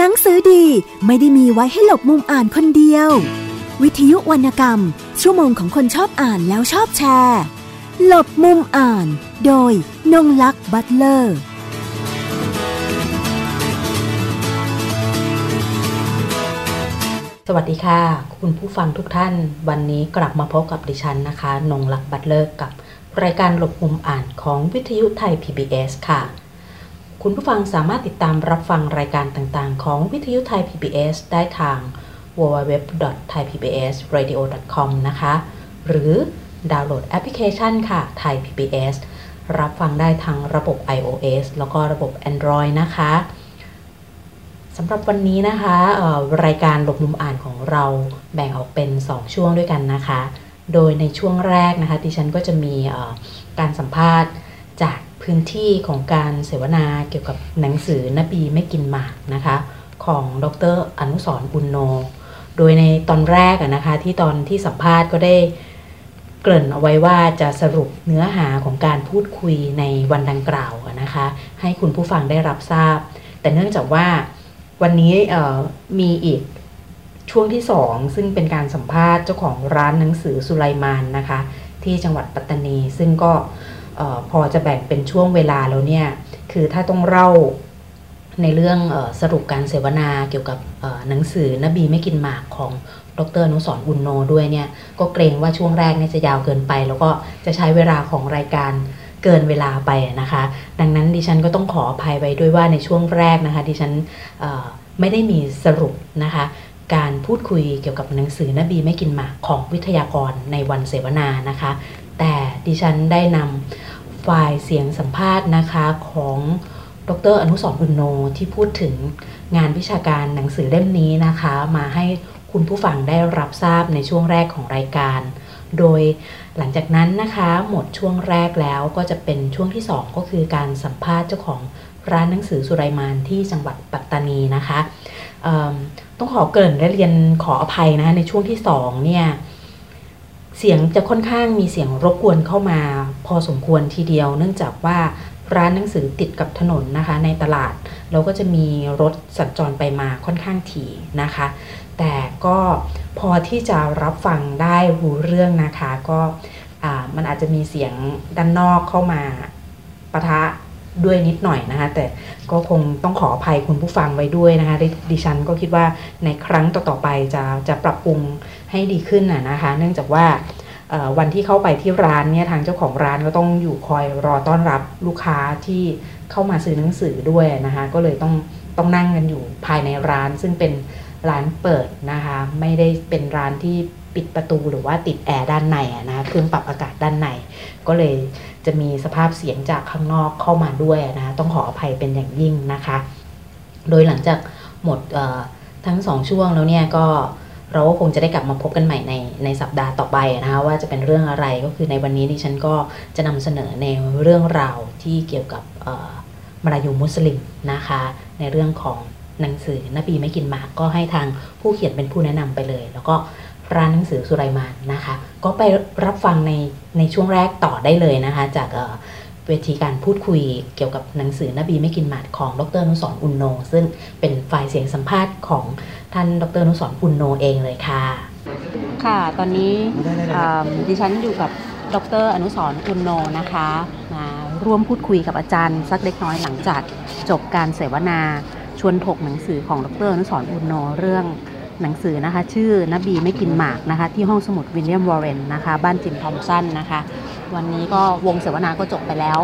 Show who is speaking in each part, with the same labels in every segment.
Speaker 1: หนังสือดีไม่ได้มีไว้ให้หลบมุมอ่านคนเดียว วิทยุวรรณกรรม ชั่วโมงของคนชอบอ่านแล้วชอบแชร์ หลบมุมอ่าน โดยนงลักษ์บัตเลอร์
Speaker 2: สวัสดีค่ะ คุณผู้ฟังทุกท่าน วันนี้กลับมาพบกับดิฉันนะคะ นงลักษ์บัตเลอร์กับ รายการหลบมุมอ่านของวิทยุไทย PBS ค่ะ คุณผู้ฟังสามารถติดตามรับฟังรายการต่างๆ ของวิทยุไทย PBS ได้ทาง www.thaipbsradio.com นะคะ หรือดาวน์โหลดแอปพลิเคชันค่ะไทย PBS รับฟังได้ทั้งระบบ iOS แล้วก็ระบบ Android นะคะสำหรับวันนี้นะคะรายการหลบมุมอ่านของเราแบ่งออกเป็น 2 ช่วงด้วยกันนะคะ โดยในช่วงแรกนะคะดิฉันก็จะมีการสัมภาษณ์จาก พื้นที่ของการเสวนาเกี่ยวกับหนังสือนบีไม่กินหมากนะคะ ของดรอนุสรบุญโน โดยในตอนแรกนะคะที่ตอนที่สัมภาษณ์ก็ได้เกริ่นเอาไว้ว่าจะสรุปเนื้อหาของการพูดคุยในวันดังกล่าวนะคะ ให้คุณผู้ฟังได้รับทราบ แต่เนื่องจากว่าวันนี้มีอีกช่วงที่สองซึ่งเป็นการสัมภาษณ์เจ้าของร้านหนังสือสุไลมานนะคะ ที่จังหวัดปัตตานี ซึ่งก็ ออพอจะแบ่งเป็นช่วงเวลาแล้วเนี่ยคือถ้าต้องเล่าในเรื่องออสรุปการเสวนาเกี่ยวกับหนังสือนบีไม่กินหมากของดรนุสรอุนโนด้วยเนี่ยก็เกรงว่าช่วงแรกเนี่ยจะยาวเกินไป แล้วก็จะใช้เวลาของรายการเกินเวลาไปนะคะ ดังนั้นดิฉันก็ต้องขออภัยไว้ด้วยว่าในช่วงแรกนะคะ ดิฉันไม่ได้มีสรุปนะคะ การพูดคุยเกี่ยวกับหนังสือนบีไม่กินหมากของวิทยากรในวันเสวนานะคะ แต่ดิฉันได้นำ ไฟล์เสียงสัมภาษณ์นะคะของดรอนุสรอุนโนที่พูดถึงงานวิชาการหนังสือเล่มนี้นะคะ มาให้คุณผู้ฟังได้รับทราบในช่วงแรกของรายการ โดยหลังจากนั้นนะคะหมดช่วงแรกแล้วก็จะเป็นช่วงที่ 2 ก็คือการสัมภาษณ์เจ้าของร้านหนังสือสุไรมานที่จังหวัดปัตตานีนะคะต้องขอเกริ่นและเรียนขออภัยนะคะในช่วงที่2เนี่ย เสียงจะค่อนข้างมีเสียงรบกวนเข้ามา พอสมควรทีเดียว เนื่องจากว่าร้านหนังสือติดกับถนนนะคะ ในตลาดแล้วก็จะมีรถสัญจรไปมาค่อนข้างถี่นะคะ แต่ก็พอที่จะรับฟังได้รู้เรื่องนะคะ ก็มันอาจจะมีเสียงด้านนอกเข้ามาปะทะด้วยนิดหน่อยนะคะ แต่ก็คงต้องขออภัยคุณผู้ฟังไว้ด้วยนะคะ ดิฉันก็คิดว่าในครั้งต่อๆไปจะจะปรับปรุง ให้ดีขึ้นน่ะนะคะ เนื่องจากว่าวันที่เข้าไปที่ร้านเนี่ยทางเจ้าของร้านก็ต้องอยู่คอยรอต้อนรับลูกค้าที่เข้ามาซื้อหนังสือด้วยนะคะ ก็เลยต้องต้องนั่งกันอยู่ภายในร้าน ซึ่งเป็นร้านเปิดนะคะ ไม่ได้เป็นร้านที่ปิดประตูหรือว่าติดแอร์ด้านในนะคะเครื่องปรับอากาศด้านใน ก็เลยจะมีสภาพเสียงจากข้างนอกเข้ามาด้วยนะคะต้องขออภัยเป็นอย่างยิ่งนะคะ โดยหลังจากหมดทั้งสองช่วงแล้วเนี่ยก็ เราก็คงจะได้กลับมาพบกันใหม่ในในสัปดาห์ต่อไปนะคะว่าจะเป็นเรื่องอะไรก็คือในวันนี้ดิฉันก็จะนำเสนอในเรื่องราวที่เกี่ยวกับมลายูมุสลิมนะคะ ในเรื่องของหนังสือนบีไม่กินหมากก็ให้ทางผู้เขียนเป็นผู้แนะนำไปเลย แล้วก็ร้านหนังสือสุไรมานนะคะ ก็ไปรับฟังในในช่วงแรกต่อได้เลยนะคะ จากเวทีการพูดคุยเกี่ยวกับหนังสือนบีไม่กินหมาดของดรนุสรอุนโน ซึ่งเป็นไฟล์เสียงสัมภาษณ์ของ ท่านดรอนุสรณ์อุนโนเองเลยค่ะ ค่ะ ตอนนี้ดิฉันอยู่กับดรอนุสรณ์อุนโนนะคะมาร่วมพูดคุยกับอาจารย์สักเล็กน้อยหลังจากจบการเสวนาชวนถกหนังสือของดรอนุสรณ์อุนโนเรื่องหนังสือนะคะ ชื่อนบีไม่กินหมากนะคะ ที่ห้องสมุดวิลเลียมวอร์เรนนะคะ บ้านจิมทอมสันนะคะ วันนี้ก็วงเสวนาก็จบไปแล้ว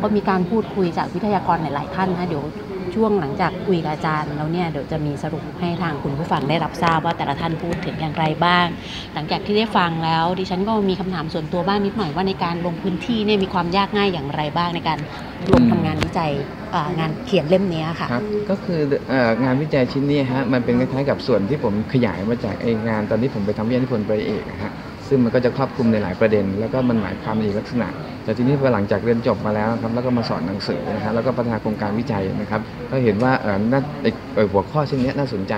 Speaker 2: ก็มีการพูดคุยจากวิทยากรหลาย ๆ ท่านนะคะเดี๋ยว ช่วงหลังจากคุยกับอาจารย์แล้วเนี่ยเดี๋ยวจะมีสรุปให้ทางคุณผู้ฟังได้รับทราบว่าแต่ละท่านพูดถึงอย่างไรบ้าง หลังจากที่ได้ฟังแล้ว ดิฉันก็มีคำถามส่วนตัวบ้างนิดหน่อยว่าในการลงพื้นที่เนี่ยมีความยากง่ายอย่างไรบ้างในการลงทำงานวิจัยงานเขียนเล่มนี้ค่ะ
Speaker 3: ครับก็คือองานวิจัยชิ้นนี้ฮะมันเป็นคล้ายๆกับส่วนที่ผมขยายมาจากไองานตอนที่ผมไปทำวิทยานิพนธ์ไปเอกฮะซึ่งมันก็จะครอบคลุมในหลายประเด็น แล้วก็มันหมายความในลักษณะ แต่ทีนี้พอหลังจากเรียนจบมาแล้วครับแล้วก็มาสอนหนังสือนะฮะแล้วก็พัฒนาโครงการวิจัยนะครับก็เห็นว่าเออน่าไอ้เอ่อหัวข้อเช่นนี้น่าสนใจ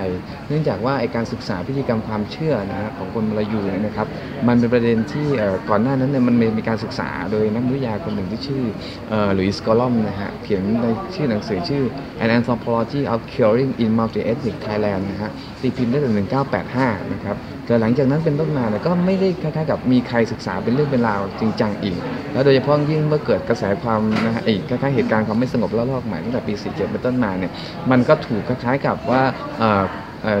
Speaker 3: เนื่องจากว่าไอ้การศึกษาพิธีกรรมความเชื่อนะฮะของคนมลายูนะครับมันเป็นประเด็นที่ก่อนหน้านั้นเนี่ยมันมีมีการศึกษาโดยนักวิทยาคนหนึ่งที่ชื่อหลุยส์กอลอมนะฮะเขียนในชื่อหนังสือชื่อ An Anthropology of Curing in Multi-Ethnic Thailand นะฮะตีพิมพ์ได้ตั้งแต่1985 นะครับ แต่หลังจากนั้นเป็นต้นมาเนี่ยก็ไม่ได้คล้ายๆกับมีใครศึกษาเป็นเรื่องเป็นราวจริงจังอีก แล้วโดยเฉพาะยิ่งเมื่อเกิดกระแสความนะฮะอีกคล้ายๆเหตุการณ์ความไม่สงบระลอกใหม่ตั้งแต่ปี 47 เป็นต้นมาเนี่ยมันก็ถูกคล้ายๆกับว่า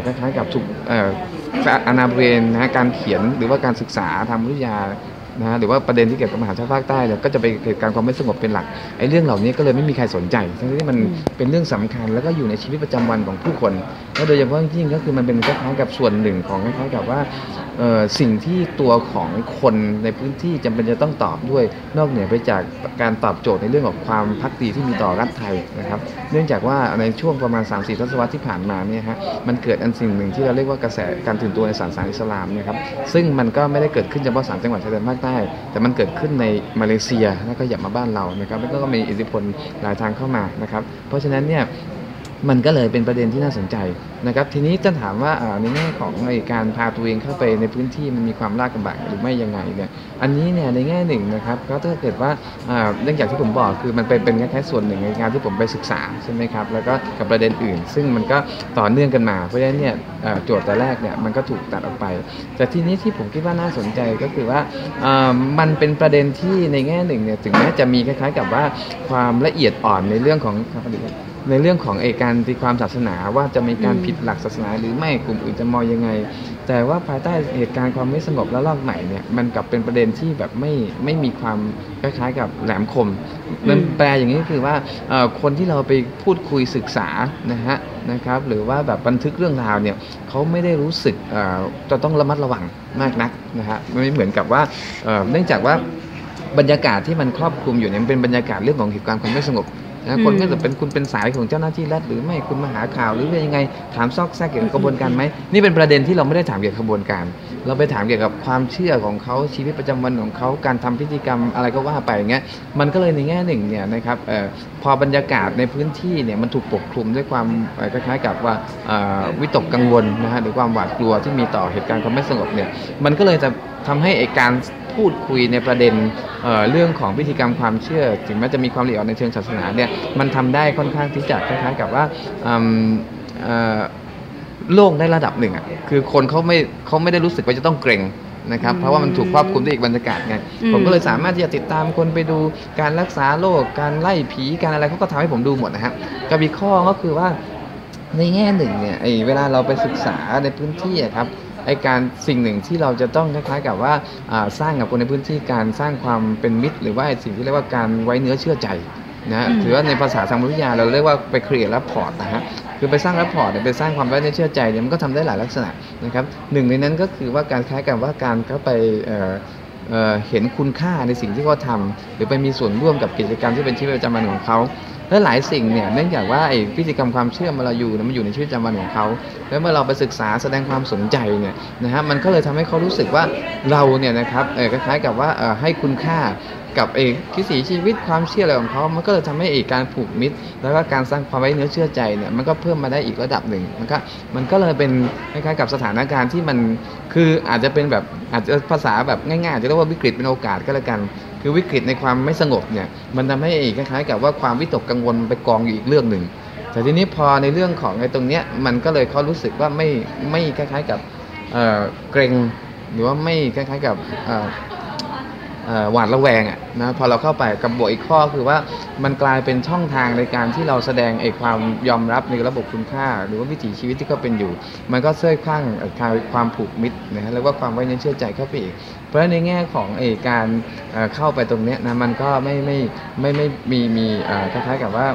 Speaker 3: คล้ายๆกับถูกอนาบริเวณนะฮะการเขียนหรือว่าการศึกษาทางวิทยา นะฮะหรือว่าประเด็นที่เกี่ยวกับมหาชาติภาคใต้เนี่ยก็จะไปเหตุการณ์ความไม่สงบเป็นหลักไอ้เรื่องเหล่านี้ก็เลยไม่มีใครสนใจทั้งที่มันเป็นเรื่องสำคัญแล้วก็อยู่ในชีวิตประจำวันของผู้คนแล้วโดยเฉพาะยิ่งก็คือมันเป็นคล้ายๆกับส่วนหนึ่งของคล้ายๆกับว่าเอ่อสิ่งที่ตัวของคนในพื้นที่จำเป็นจะต้องตอบด้วยนอกเหนือไปจากการตอบโจทย์ในเรื่องของความพักดีที่มีต่อรัฐไทยนะครับเนื่องจากว่าในช่วงประมาณ 3-4ทศวรรษที่ผ่านมาเนี่ยฮะมันเกิดอันสิ่งหนึ่งที่เราเรียกว่ากระแสการตื่นตัวในศาสนาอิสลามเนะครับซึ่งมันก็ไม่ได้เกิดขึ้นเฉพาะสามจังหวัดชายแดนภาคใต้แต่มันเกิดขึ้นในมาเลเซียแล้วก็หยับมาบ้านเรานะครับแล้วก็มีอิทธิพลหลายทางเข้ามานะครับ เพราะฉะนั้นเนี่ย มันก็เลยเป็นประเด็นที่น่าสนใจนะครับ ทีนี้จะถามว่าในแง่ของอการพาตัวเองเข้าไปในพื้นที่มันมีความลากลำบากหรือไม่ยังไงเนี่ยอันนี้เนี่ยในแง่หนึ่งนะครับก็ถ้าเกิดว่าเนื่องจากที่ผมบอกคือมันเป็นเป็นแค่ส่วนหนึ่งในการที่ผมไปศึกษาใช่ไหมครับแล้วก็กับประเด็นอื่น ซึ่งมันก็ต่อเนื่องกันมา เพราะฉะนั้นเนี่ยโจทย์แต่แรกเนี่ยมันก็ถูกตัดออกไป แต่ทีนี้ที่ผมคิดว่าน่าสนใจก็คือว่าอ่ามันเป็นประเด็นที่ในแง่หนึ่งเนี่ยถึงแม้จะมีคล้ายๆกับว่าความละเอียดอ่อนในเรื่องของ ในเรื่องของเอการตีความศาสนาว่าจะมีการผิดหลักศาสนาหรือไม่กลุ่มอื่นจะมองยังไง แต่ว่าภายใต้เหตุการณ์ความไม่สงบและลอกใหม่เนี่ยมันกลับเป็นประเด็นที่แบบไม่ไม่มีความคล้ายๆกับแหลมคมนั่นแปลอย่างนี้ก็คือว่าคนที่เราไปพูดคุยศึกษานะฮะนะครับหรือว่าแบบบันทึกเรื่องราวเนี่ยเขาไม่ได้รู้สึกจะต้องระมัดระวังมากนักนะฮะไม่เหมือนกับว่าเนื่องจากว่าบรรยากาศที่มันครอบคลุมอยู่เนี่ยเป็นบรรยากาศเรื่องของเหตุการณ์ความไม่สงบ นะคนก็จะเป็นคุณเป็นสายของเจ้าหน้าที่รัฐหรือไม่คุณมาหาข่าวหรือว่ายังไงถามซอกแซกเกี่ยวกับกระบวนการไหมนี่เป็นประเด็นที่เราไม่ได้ถามเกี่ยวกับกระบวนการ เราไปถามเกี่ยวกับความเชื่อของเขาชีวิตประจำวันของเขาการทำพิธีกรรมอะไรก็ว่าไปอย่างเงี้ยมันก็เลยในแง่หนึ่งเนี่ยนะครับออพอบรรยากาศในพื้นที่เนี่ยมันถูกปกคลุมด้วยความคล้ายๆกับว่าออวิตกกังวลนะฮะหรือความหวาดกลัวที่มีต่อเหตุการณ์ความไม่สงบเนี่ยมันก็เลยจะทำให้ไอการพูดคุยในประเด็นเเรื่องของพิธีกรรมความเชื่อ ถึงแม้จะมีความละเอียดในเชิงศาสนาเนี่ยมันทำได้ค่อนข้างที่จะคล้ายๆกับว่า โล่งได้ระดับหนึ่งอะคือคนเขาไม่เขาไม่ได้รู้สึกว่าจะต้องเกรงนะครับ
Speaker 2: อืม
Speaker 3: เพราะว่ามันถูกครอบคลุมด้วยอีกบรรยากาศไง
Speaker 2: อืม
Speaker 3: ผมก็เลยสามารถที่จะติดตามคนไปดูการรักษาโรคการไล่ผีการอะไรเขาก็ทำให้ผมดูหมดนะฮะกับอีกข้อก็คือว่าในแง่หนึ่งเนี่ยไอ้เวลาเราไปศึกษาในพื้นที่อะครับไอการสิ่งหนึ่งที่เราจะต้องคล้ายๆกับว่าอ่าสร้างกับคนในพื้นที่การสร้างความเป็นมิตร หรือว่าไอ้สิ่งที่เรียกว่าการไว้เนื้อเชื่อใจ นะฮะ
Speaker 2: อืม
Speaker 3: ถือว่าในภาษาทางวิทยาเราเรียกว่าไป create rapport นะฮะคือไปสร้าง rapport เนี่ยไปสร้างความไว้เนื้อเชื่อใจเนี่ยมันก็ทำได้หลายลักษณะนะครับหนึ่งในนั้นก็คือว่าการคล้ายกันว่าการเข้าไปเอ่อเอ่อเห็นคุณค่าในสิ่งที่เขาทำหรือไปมีส่วนร่วมกับกิจกรรมที่เป็นชีวิตประจำวันของเขาและหลายสิ่งเนี่ยเนื่องจากว่าไอ้พิธีกรรมความเชื่อมาเราอยู่เนี่ยมันอยู่ในชีวิตประจำวันของเขาแล้วเมื่อเราไปศึกษาแสดงความสนใจเนี่ยนะฮะมันก็เลยทำให้เขารู้สึกว่าเราเนี่ยนะครับเออคล้ายๆกับว่าเออให้คุณค่า กับเอกวิถีชีวิตความเชื่ออะไรของเขา มันก็เลยทำให้เอกการผูกมิตร แล้วก็การสร้างความไว้เนื้อเชื่อใจเนี่ยมันก็เพิ่มมาได้อีกระดับหนึ่งมันก็มันก็เลยเป็นคล้ายๆกับสถานการณ์ที่มันคืออาจจะเป็นแบบอาจจะภาษาแบบง่ายๆอาจจะเรียกว่าวิกฤตเป็นโอกาสก็แล้วกัน คือวิกฤตในความไม่สงบเนี่ยมันทำให้อีกคล้ายๆ กับว่าความวิตกกังวลไปกองอยู่อีกเรื่องหนึ่งแต่ทีนี้พอในเรื่องของไอ้ตรงเนี้ยมันก็เลยเขารู้สึกว่าไม่ไม่คล้ายๆกับเออเกรงหรือว่าไม่คล้ายๆกับเออ หวาดระแวงอะนะพอเราเข้าไปกับบวกอีกข้อคือว่ามันกลายเป็นช่องทางในการที่เราแสดงไอ้ความยอมรับในระบบคุณค่า หรือว่าวิถีชีวิตที่เขาเป็นอยู่ มันก็เสื่อมข้างเอ่อความผูกมิตรนะฮะแล้วก็ความไว้เนื้อเชื่อใจเข้าไปอีก เพราะในแง่ของไอ้การเข้าไปตรงเนี้ยนะมันก็ไม่ไม่ไม่ไม่มีมีคล้ายๆกับว่า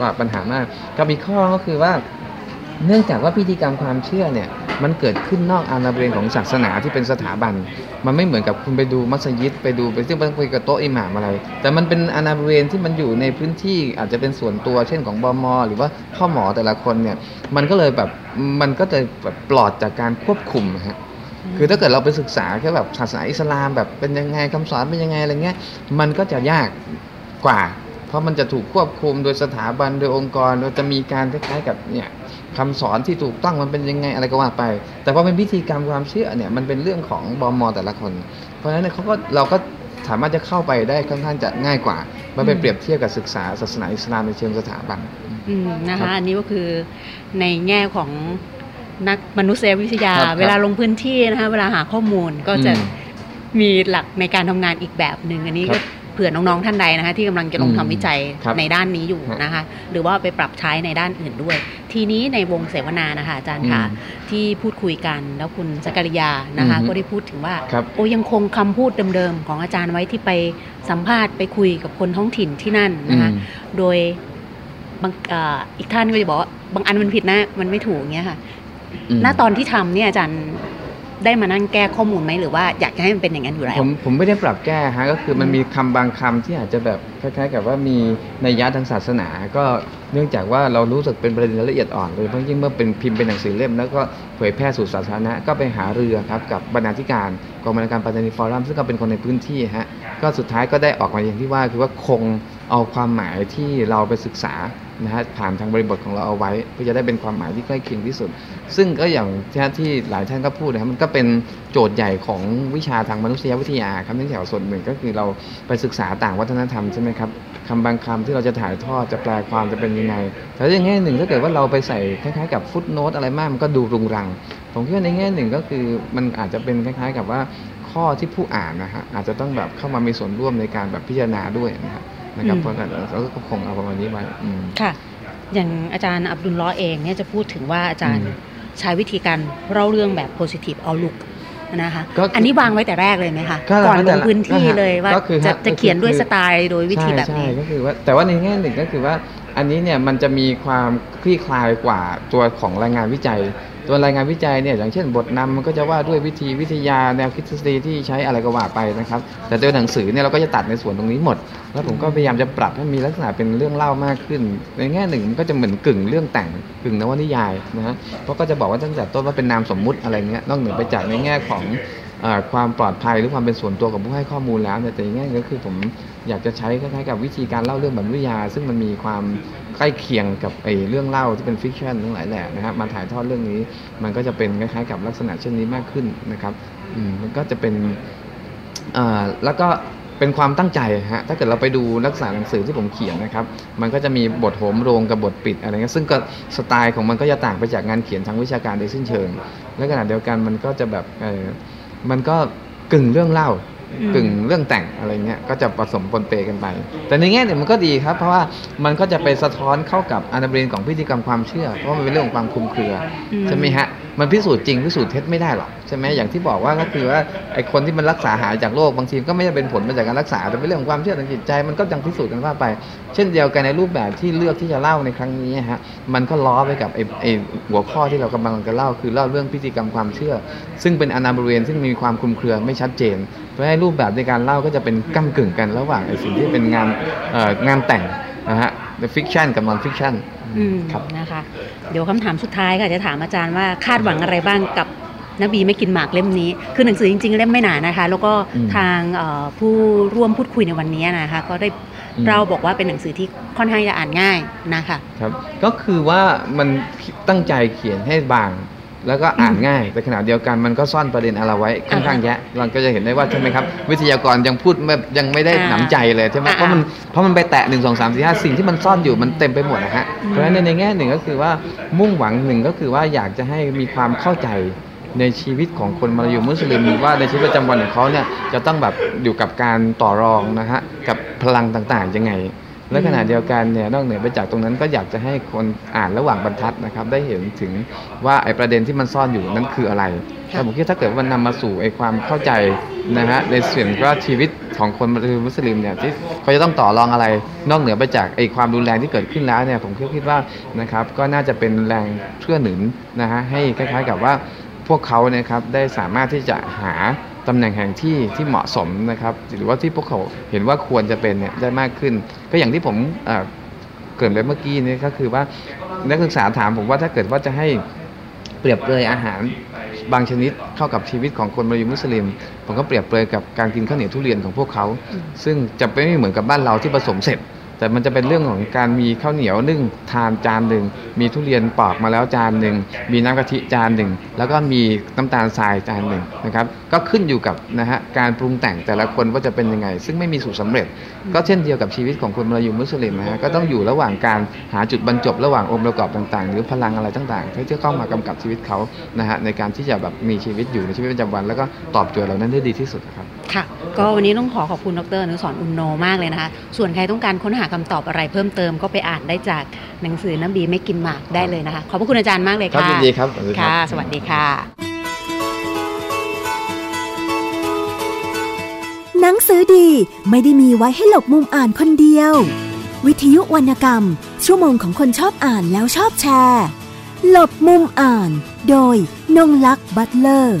Speaker 3: ว่าปัญหามากกับอีกข้อก็คือว่า เนื่องจากว่าพิธีกรรมความเชื่อเนี่ย มันเกิดขึ้นนอกอาณาบริเวณของศาสนาที่เป็นสถาบัน มันไม่เหมือนกับคุณไปดูมัสยิดไปดูไปซึ่งไปคุยกับโต๊ะอิหม่ามอะไร แต่มันเป็นอาณาบริเวณที่มันอยู่ในพื้นที่อาจจะเป็นส่วนตัวเช่นของบมหรือว่าพ่อหมอแต่ละคนเนี่ยมันก็เลยแบบมันก็จะแบบปลอดจากการควบคุมฮะคือถ้าเกิดเราไปศึกษาแค่แบบศาสนาอิสลามแบบเป็นยังไงคำสอนเป็นยังไงอะไรเงี้ยมันก็จะยากกว่า เพราะมันจะถูกควบคุมโดยสถาบันโดยองค์กรโดยจะมีการคล้ายๆกับเนี่ย คำสอนที่ถูกต้องมันเป็นยังไงอะไรก็ว่าไป แต่พอเป็นพิธีกรรมความเชื่อเนี่ยมันเป็นเรื่องของบอมอแต่ละคน เพราะฉะนั้นเนี่ยเขาก็เราก็สามารถจะเข้าไปได้ค่อนข้างจะง่ายกว่าเมื่อไปเปรียบเทียบกับศึกษาศาสนาอิสลามในเชิงสถาบัน
Speaker 4: อืมนะ
Speaker 3: ครั
Speaker 4: คะ
Speaker 3: บ
Speaker 4: อันนี้ก็คือในแง่ของนักมนุษยวิทยา
Speaker 3: ครับ
Speaker 4: เวลาลงพื้นที่นะคะเวลาหาข้อมูลก็จะ
Speaker 3: อืม
Speaker 4: มีหลักในการทำงานอีกแบบหนึ่งอันนี้
Speaker 3: ครั
Speaker 4: ก็
Speaker 3: บ
Speaker 4: เผื่อน้องๆท่านใดนะคะที่กำลังจะลง
Speaker 3: อืม
Speaker 4: ทำวิจัย
Speaker 3: ครับ
Speaker 4: ในด้านนี้อยู่
Speaker 3: ฮะ
Speaker 4: นะคะหรือว่าไปปรับใช้ในด้านอื่นด้วย ทีนี้ในวงเสวนานะคะอาจารย์คะ
Speaker 3: อืม
Speaker 4: ที่พูดคุยกันแล้วคุณสกริยานะคะ
Speaker 3: อือฮึ
Speaker 4: ก็ได้พูดถึงว่า
Speaker 3: ครับ
Speaker 4: โอ้ยังคงคำพูดเดิมๆของอาจารย์ไว้ที่ไปสัมภาษณ์ไปคุยกับคนท้องถิ่นที่นั่นนะคะ
Speaker 3: อืม
Speaker 4: โดยบางเอ่ออีกท่านก็จะบอกว่าบางอันมันผิดนะมันไม่ถูกเงี้ยค่ะ
Speaker 3: อืม
Speaker 4: ณตอนที่ทำเนี่ยอาจารย์ ได้มานั่งแก้ข้อมูลไหมหรือว่าอยากจะให้มันเป็นอย่างนั้นอยู่แล้ว
Speaker 3: ผมผมไม่ได้ปรับแก้ฮะก็คือมันมีคำบางคำที่อาจจะแบบคล้ายๆ กับว่ามีนัยยะทางศาสนา ก็เนื่องจากว่าเรารู้สึกเป็นประเด็นละเอียดอ่อนโดยเฉพาะยิ่งเมื่อเป็นพิมพ์เป็นหนังสือเล่ม แล้วก็เผยแพร่สู่สาธารณะก็ไปหาเรือครับกับบรรณาธิการกองบรรณาการปัตตานีฟอรัมซึ่งก็เป็นคนในพื้นที่ฮะก็สุดท้ายก็ได้ออกมาอย่างที่ว่าคือว่าคงเอาความหมายที่เราไปศึกษา นะฮะผ่านทางบริบทของเราเอาไว้เพื่อจะได้เป็นความหมายที่ใกล้เคียงที่สุด ซึ่งก็อย่างที่ที่หลายท่านก็พูดนะครับมันก็เป็นโจทย์ใหญ่ของวิชาทางมนุษยวิทยาครับเนื่องจากส่วนหนึ่งก็คือเราไปศึกษาต่างวัฒนธรรมใช่ไหมครับคำบางคำที่เราจะถ่ายทอดจะแปลความจะเป็นยังไงแต่ในแง่หนึ่งถ้าเกิดว่าเราไปใส่คล้ายๆกับฟุตโนตอะไรมากมันก็ดูรุงรัง ผมคิดว่าในแง่หนึ่งก็คือมันอาจจะเป็นคล้าย ๆ กับว่าข้อที่ผู้อ่านนะฮะอาจจะต้องแบบเข้ามามีส่วนร่วมในการแบบพิจารณาด้วยนะครับ นะครับ
Speaker 4: อืม
Speaker 3: เพราะฉะนั้นเราก็คงเอาประมาณนี้ไว้อืม
Speaker 4: ค่ะ อย่างอาจารย์อับดุลล้อฮ์เองเนี่ยจะพูดถึงว่าอาจารย์
Speaker 3: อืม
Speaker 4: ใช้วิธีการเล่าเรื่องแบบ positive outlook นะคะ
Speaker 3: ก็คืออั
Speaker 4: อันนี้วางไว้แต่แรกเลยไหมคะ
Speaker 3: ก็
Speaker 4: ก่อน
Speaker 3: ตั้ง
Speaker 4: ล
Speaker 3: แต่
Speaker 4: งพื้นที่
Speaker 3: นะฮะ
Speaker 4: เลยว่า
Speaker 3: ก็คือ
Speaker 4: จะ
Speaker 3: ฮะ
Speaker 4: จะเขียนด้วย
Speaker 3: ก็คือ
Speaker 4: สไตล์โดยวิธีแบบนี้
Speaker 3: ใช่ใช่ก็คือว่าแต่ว่าในแง่หนึ่งก็คือว่าอันนี้เนี่ยมันจะมีความคลี่คลายกว่าตัวของรายงานวิจัย ตัวรายงานวิจัยเนี่ยอย่างเช่นบทนำมันก็จะว่าด้วยวิธีวิทยาแนวคิดทฤษฎีที่ใช้อะไรก็ว่าไปนะครับ แต่ตัวหนังสือเนี่ยเราก็จะตัดในส่วนตรงนี้หมดแล้วผมก็พยายามจะปรับให้มีลักษณะเป็นเรื่องเล่ามากขึ้น ในแง่หนึ่งมันก็จะเหมือนกึ่งเรื่องแต่งกึ่งนวนิยายนะฮะเพราะก็จะบอกว่าตั้งแต่ต้นว่าเป็นนามสมมุติอะไรเงี้ยนอกเหนือไปจากในแง่ของอความปลอดภัยหรือความเป็นส่วนตัวของผู้ให้ข้อมูลแล้วเนี่ยแต่อย่างนี้ก็คือผมอยากจะใช้คล้ายๆกับวิธีการเล่าเรื่องแบบวิทยา ซึ่งมันมีความใกล้เคียงกับไอ้เรื่องเล่าที่เป็นฟิกชันทั้งหลายแหละนะครับมาถ่ายทอดเรื่องนี้ มันก็จะเป็นคล้ายๆกับลักษณะเช่นนี้มากขึ้นนะครับอืมมันก็จะเป็นอ่อแล้วก็ เป็นความตั้งใจฮะถ้าเกิดเราไปดูลักษณะหนังสือที่ผมเขียนนะครับ มันก็จะมีบทโหมโรงกับบทปิดอะไรเงี้ยซึ่งก็สไตล์ของมันก็จะต่างไปจากงานเขียนทางวิชาการโดยสิ้นเชิง และขณะเดียวกันมันก็จะแบบเออมันก็กึ่งเรื่องเล่ากึ่งเรื่องแต่งอะไรเงี้ยก็จะผสมปนเปกันไป แต่ในแง่หนึ่งมันก็ดีครับ เพราะว่ามันก็จะไปสะท้อนเข้ากับอนาบรินของพิธีกรรมความเชื่อ เพราะว่ามันเป็นเรื่องของความคุมเครือใช่ไหมฮะ มันพิสูจน์จริงพิสูจน์เท็จไม่ได้หรอกใช่ไหมอย่างที่บอกว่าก็คือว่าไอ้คนที่มันรักษาหายจากโรคบางทีก็ไม่ได้เป็นผลมาจากการรักษาแต่เป็นเรื่องของความเชื่อทางจิตใจ มันก็ยังพิสูจน์กันว่าไป เช่นเดียวกันในรูปแบบที่เลือกที่จะเล่าในครั้งนี้ฮะมันก็ล้อไปกับไอ้ไอ้หัวข้อที่เรากำลังจะเล่าคือเล่าเรื่องพิธีกรรมความเชื่อ ซึ่งเป็นอนาบริเวณซึ่งมีความคลุมเครือไม่ชัดเจนเพราะฉะนั้รูปแบบในการเล่าก็จะเป็นก้ากึ่งกันระหว่างไอ้สิ่งที่เป็นงานเอ่องานแต่งนะฮะ fiction กับ non fiction ครับ
Speaker 4: นะคะ เดี๋ยวคำถามสุดท้ายค่ะจะถามอาจารย์ว่าคาดหวังอะไรบ้างกับนบีไม่กินหมากเล่มนี้ คือหนังสือจริง ๆ เล่มไม่หนานะคะ แล้วก็
Speaker 3: อืม
Speaker 4: ทางเอ่อผู้ร่วมพูดคุยในวันนี้นะคะ ก็ได้
Speaker 3: อืม
Speaker 4: เราบอกว่าเป็นหนังสือที่ค่อนข้างจะอ่านง่ายนะคะ
Speaker 3: ครับ ก็คือว่ามันตั้งใจเขียนให้บาง แล้วก็อ่านง่ายแต่ขณะเดียวกันมันก็ซ่อนประเด็นอะไรไว้ค่อนข้างแยะเราก็จะเห็นได้ว่าใช่ไหมครับ วิทยากรยังพูดแบบยังไม่ได้
Speaker 4: อ่า
Speaker 3: หนำใจเลยใช่ไหม
Speaker 4: อ่า
Speaker 3: เพราะมันเพราะมันไปแตะหนึ่งสองสามสี่ห้าสิ่งที่มันซ่อนอยู่มันเต็มไปหมดนะฮะ
Speaker 4: อืม
Speaker 3: เพราะฉะนั้นในแง่หนึ่งก็คือว่ามุ่งหวังหนึ่งก็คือว่าอยากจะให้มีความเข้าใจในชีวิตของคนมาลายูมุสลิมว่าในชีวิตประจำวันของเขาเนี่ยจะต้องแบบอยู่กับการต่อรองนะฮะกับพลังต่างๆยังไง และขณะเดียวกันเนี่ยนอกเหนือไปจากตรงนั้นก็อยากจะให้คนอ่านระหว่างบรรทัดนะครับ ได้เห็นถึงว่าไอ้ประเด็นที่มันซ่อนอยู่นั้นคืออะไร
Speaker 4: ค่ะ
Speaker 3: แต่ผมคิดถ้าเกิดว่ามันนำมาสู่ไอ้ความเข้าใจนะฮะในส่วนว่าชีวิตของคนมุสลิมเนี่ยที่เขาจะต้องต่อรองอะไร นอกเหนือไปจากไอ้ความรุนแรงที่เกิดขึ้นแล้วเนี่ยผมคิดว่านะครับก็น่าจะเป็นแรงเชื่อหนุนนะฮะให้คล้ายๆกับว่าพวกเขาเนี่ยครับได้สามารถที่จะหาตำแหน่งแห่งที่ที่เหมาะสมนะครับหรือว่าที่พวกเขาเห็นว่าควรจะเป็นเนี่ยได้มากขึ้น ก็อย่างที่ผมเกริ่นไปเมื่อกี้นี่ก็คือว่านักศึกษาถามผมว่าถ้าเกิดว่าจะให้เปรียบเลยอาหารบางชนิดเข้ากับชีวิตของคนมลายูมุสลิม ผมก็เปรียบเปรยกับการกินข้าวเหนียวทุเรียนของพวกเขา ซึ่งจะไม่เหมือนกับบ้านเราที่ผสมเสร็จ แต่มันจะเป็นเรื่องของการมีข้าวเหนียวนึ่งทานจานหนึ่งมีทุเรียนปอกมาแล้วจานหนึ่งมีน้ำกะทิจานหนึ่งแล้วก็มีน้ำตาลทรายจานหนึ่งนะครับก็ขึ้นอยู่กับนะฮะการปรุงแต่งแต่ละคนว่าจะเป็นยังไง ซึ่งไม่มีสูตรสำเร็จ ก็เช่นเดียวกับชีวิตของคนมลายูมุสลิมนะฮะก็ต้องอยู่ระหว่างการหาจุดบรรจบระหว่างองค์ประกอบต่างๆ หรือพลังอะไรต่างๆที่จะเข้ามากำกับชีวิตเขานะฮะในการที่จะแบบมีชีวิตอยู่ในชีวิตประจำวัน แล้วก็ตอบโจทย์เหล่านั้นได้ดีที่สุดครับ
Speaker 4: ค่ะก็วันนี้ต้องขอขอบคุณดรอนุสรอุนโนมากเลยนะคะส่วนใครต้องการค้นหาคำตอบอะไรเพิ่มเติมก็ไปอ่านได้จากหนังสือนบีไม่กินหมากได้เลยนะคะ ขอบพระคุณอาจารย์มากเลย
Speaker 3: ครับ
Speaker 4: ค่ะ
Speaker 3: ยินดีครับสวัสดีครับ
Speaker 4: ค่ะ สวัสดีค่ะ
Speaker 1: หนังสือดีไม่ได้มีไว้ให้หลบมุมอ่านคนเดียว วิทยุวรรณกรรม ชั่วโมงของคนชอบอ่านแล้วชอบแชร์ หลบมุมอ่าน โดยนงลักษ์บัตเลอร์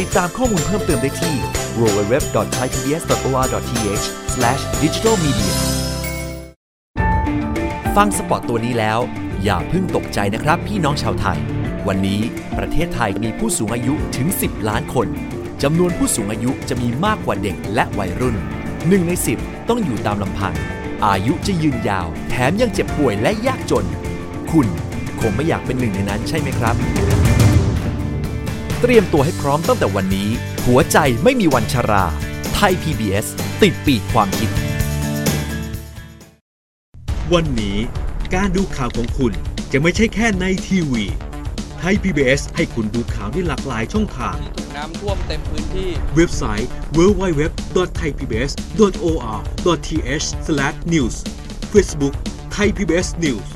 Speaker 5: ติดตามข้อมูลเพิ่มเติมได้ที่ www.thaipbs.or.th/digitalmedia ฟังสปอตตัวนี้แล้ว อย่าเพิ่งตกใจนะครับพี่น้องชาวไทย วันนี้ประเทศไทยมีผู้สูงอายุถึง 10 ล้านคนจำนวนผู้สูงอายุจะมีมากกว่าเด็กและวัยรุ่น1ใน 10 ต้องอยู่ตามลำพัง อายุจะยืนยาว แถมยังเจ็บป่วยและยากจน คุณคงไม่อยากเป็นหนึ่งในนั้นใช่ไหมครับ เตรียมตัวให้พร้อมตั้งแต่วันนี้ หัวใจไม่มีวันชรา ไทย PBS ติดปีกความคิด
Speaker 6: วันนี้การดูข่าวของคุณจะไม่ใช่แค่ในทีวีไทย PBS ให้คุณดูข่าวได้หลากหลายช่องทาง
Speaker 7: ที่ถูกน้ำท่วมเต็มพื้นที่
Speaker 6: เว็บไซต์ www.thaipbs.or.th/news Facebook Thai PBS News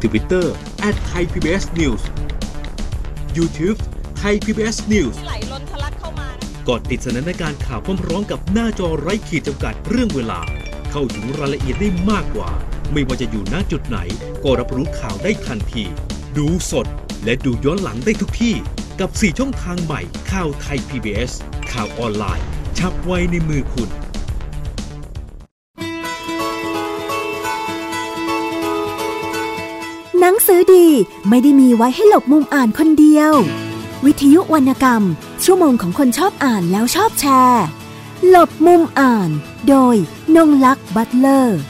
Speaker 6: Twitter @thaipbsnews YouTube Thai PBS News
Speaker 8: ไหลล้นทะลักเข้ามานะ
Speaker 6: กดติดสนันในการข่าวพร้อมๆกับหน้าจอไร้ขีดจำกัดเรื่องเวลา เข้าถึงรายละเอียดได้มากกว่า ไม่ว่าจะอยู่ณจุดไหน ก็รับรู้ข่าวได้ทันที ดูสดและดูย้อนหลังได้ทุกที่ กับ 4 ช่องทางใหม่ข่าวไทย PBS ข่าวออนไลน์ ชับไว้ในมือคุณ
Speaker 1: นังสือดีไม่ได้มีไว้ให้หลบมุมอ่านคนเดียว วิทยุวรรณกรรม ชั่วโมงของคนชอบอ่านแล้วชอบแชร์ หลบมุมอ่าน โดยนงลักษ์บัตเลอร์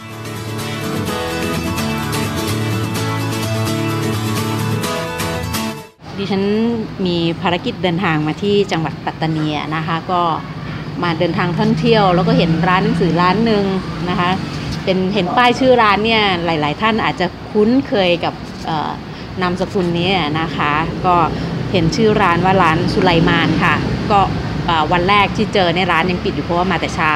Speaker 4: ดิฉันมีภารกิจเดินทางมาที่จังหวัดปัตตานีนะคะ ก็มาเดินทางท่องเที่ยว แล้วก็เห็นร้านหนังสือร้านหนึ่งนะคะ เป็นเห็นป้ายชื่อร้านเนี่ยหลาย ๆ ท่านอาจจะคุ้นเคยกับ นามสกุลนี้นะคะ ก็เห็นชื่อร้านว่าร้านสุไลมานค่ะ ก็วันแรกที่เจอในร้านยังปิดอยู่เพราะว่ามาแต่เช้า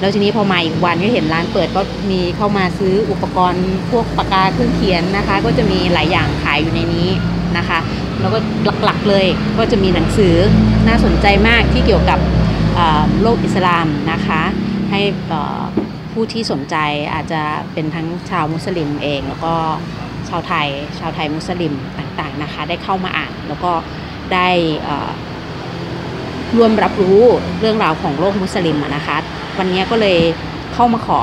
Speaker 4: แล้วทีนี้พอมาอีกวันก็เห็นร้านเปิดก็มีเข้ามาซื้ออุปกรณ์พวกปากกาเครื่องเขียนนะคะ ก็จะมีหลายอย่างขายอยู่ในนี้นะคะ แล้วก็หลักๆเลยก็จะมีหนังสือน่าสนใจมากที่เกี่ยวกับโลกอิสลามนะคะ ให้ผู้ที่สนใจอาจจะเป็นทั้งชาวมุสลิมเองแล้วก็าวไทย ชาวไทยมุสลิมต่างๆนะคะ ได้เข้ามาอ่าน แล้วก็ได้ร่วมรับรู้เรื่องราวของโลกมุสลิมนะคะ วันนี้ก็เลยเข้ามาขอ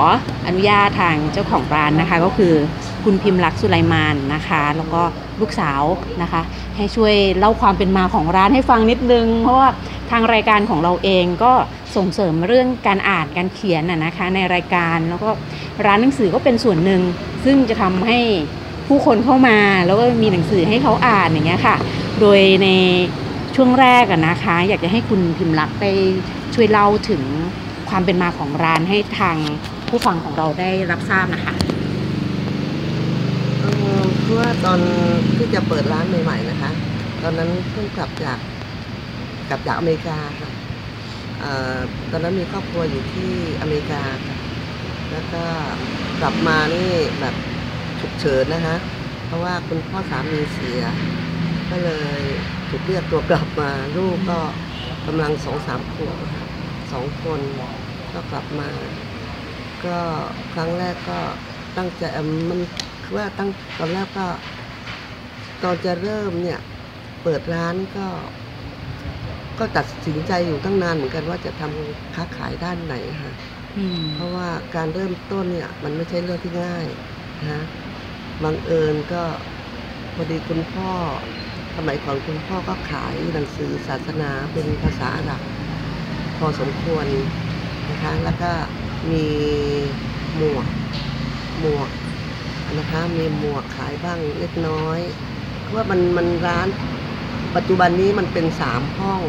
Speaker 4: อนุญาตทางเจ้าของร้านนะคะ ก็คือคุณพิมพ์ลักษ์สุไลมานนะคะ แล้วก็ลูกสาวนะคะ ให้ช่วยเล่าความเป็นมาของร้านให้ฟังนิดนึง เพราะว่าทางรายการของเราเองก็ส่งเสริมเรื่องการอ่านการเขียนนะคะ ในรายการแล้วก็ร้านหนังสือก็เป็นส่วนหนึ่ง ซึ่งจะทำให้ ผู้คนเข้ามาแล้วก็มีหนังสือให้เขาอ่านอย่างเงี้ยค่ะ โดยในช่วงแรกอะนะคะ อยากจะให้คุณพิมพ์ลักได้ช่วยเล่าถึงความเป็นมาของร้านให้ทางผู้ฟังของเราได้รับทราบนะคะ
Speaker 9: เอ่อคือว่าตอนที่จะเปิดร้านใหม่ๆนะคะ ตอนนั้นเพิ่งกลับจากกลับจากอเมริกาค่ะตอนนั้นมีครอบครัวอยู่ที่อเมริกาค่ะแล้วก็กลับมานี่แบบ ฉุกเฉินนะคะเพราะว่าคุณพ่อสามีเสีย ก็เลยถูกเรียกตัวกลับมาลูกก็กำลังสองสามขวบค่ะสองคนก็กลับมา ก็ครั้งแรกก็ตั้งใจเอ่อมันคือว่าตั้งตอนแรกก็ตอนจะเริ่มเนี่ยเปิดร้านก็ ก็ตัดสินใจอยู่ตั้งนานเหมือนกันว่าจะทำค้าขายด้านไหนค่ะ
Speaker 4: อืม
Speaker 9: เพราะว่าการเริ่มต้นเนี่ย มันไม่ใช่เรื่องที่ง่ายนะ บังเอิญก็พอดีคุณพ่อสมัยก่อนคุณพ่อก็ขายหนังสือศาสนาเป็นภาษาอาหรับพอสมควรนะคะแล้วก็มีหมวกหมวกนะคะมีหมวกขายบ้างเล็กน้อยเพราะว่ามันมันร้านปัจจุบันนี้มันเป็นสามห้อง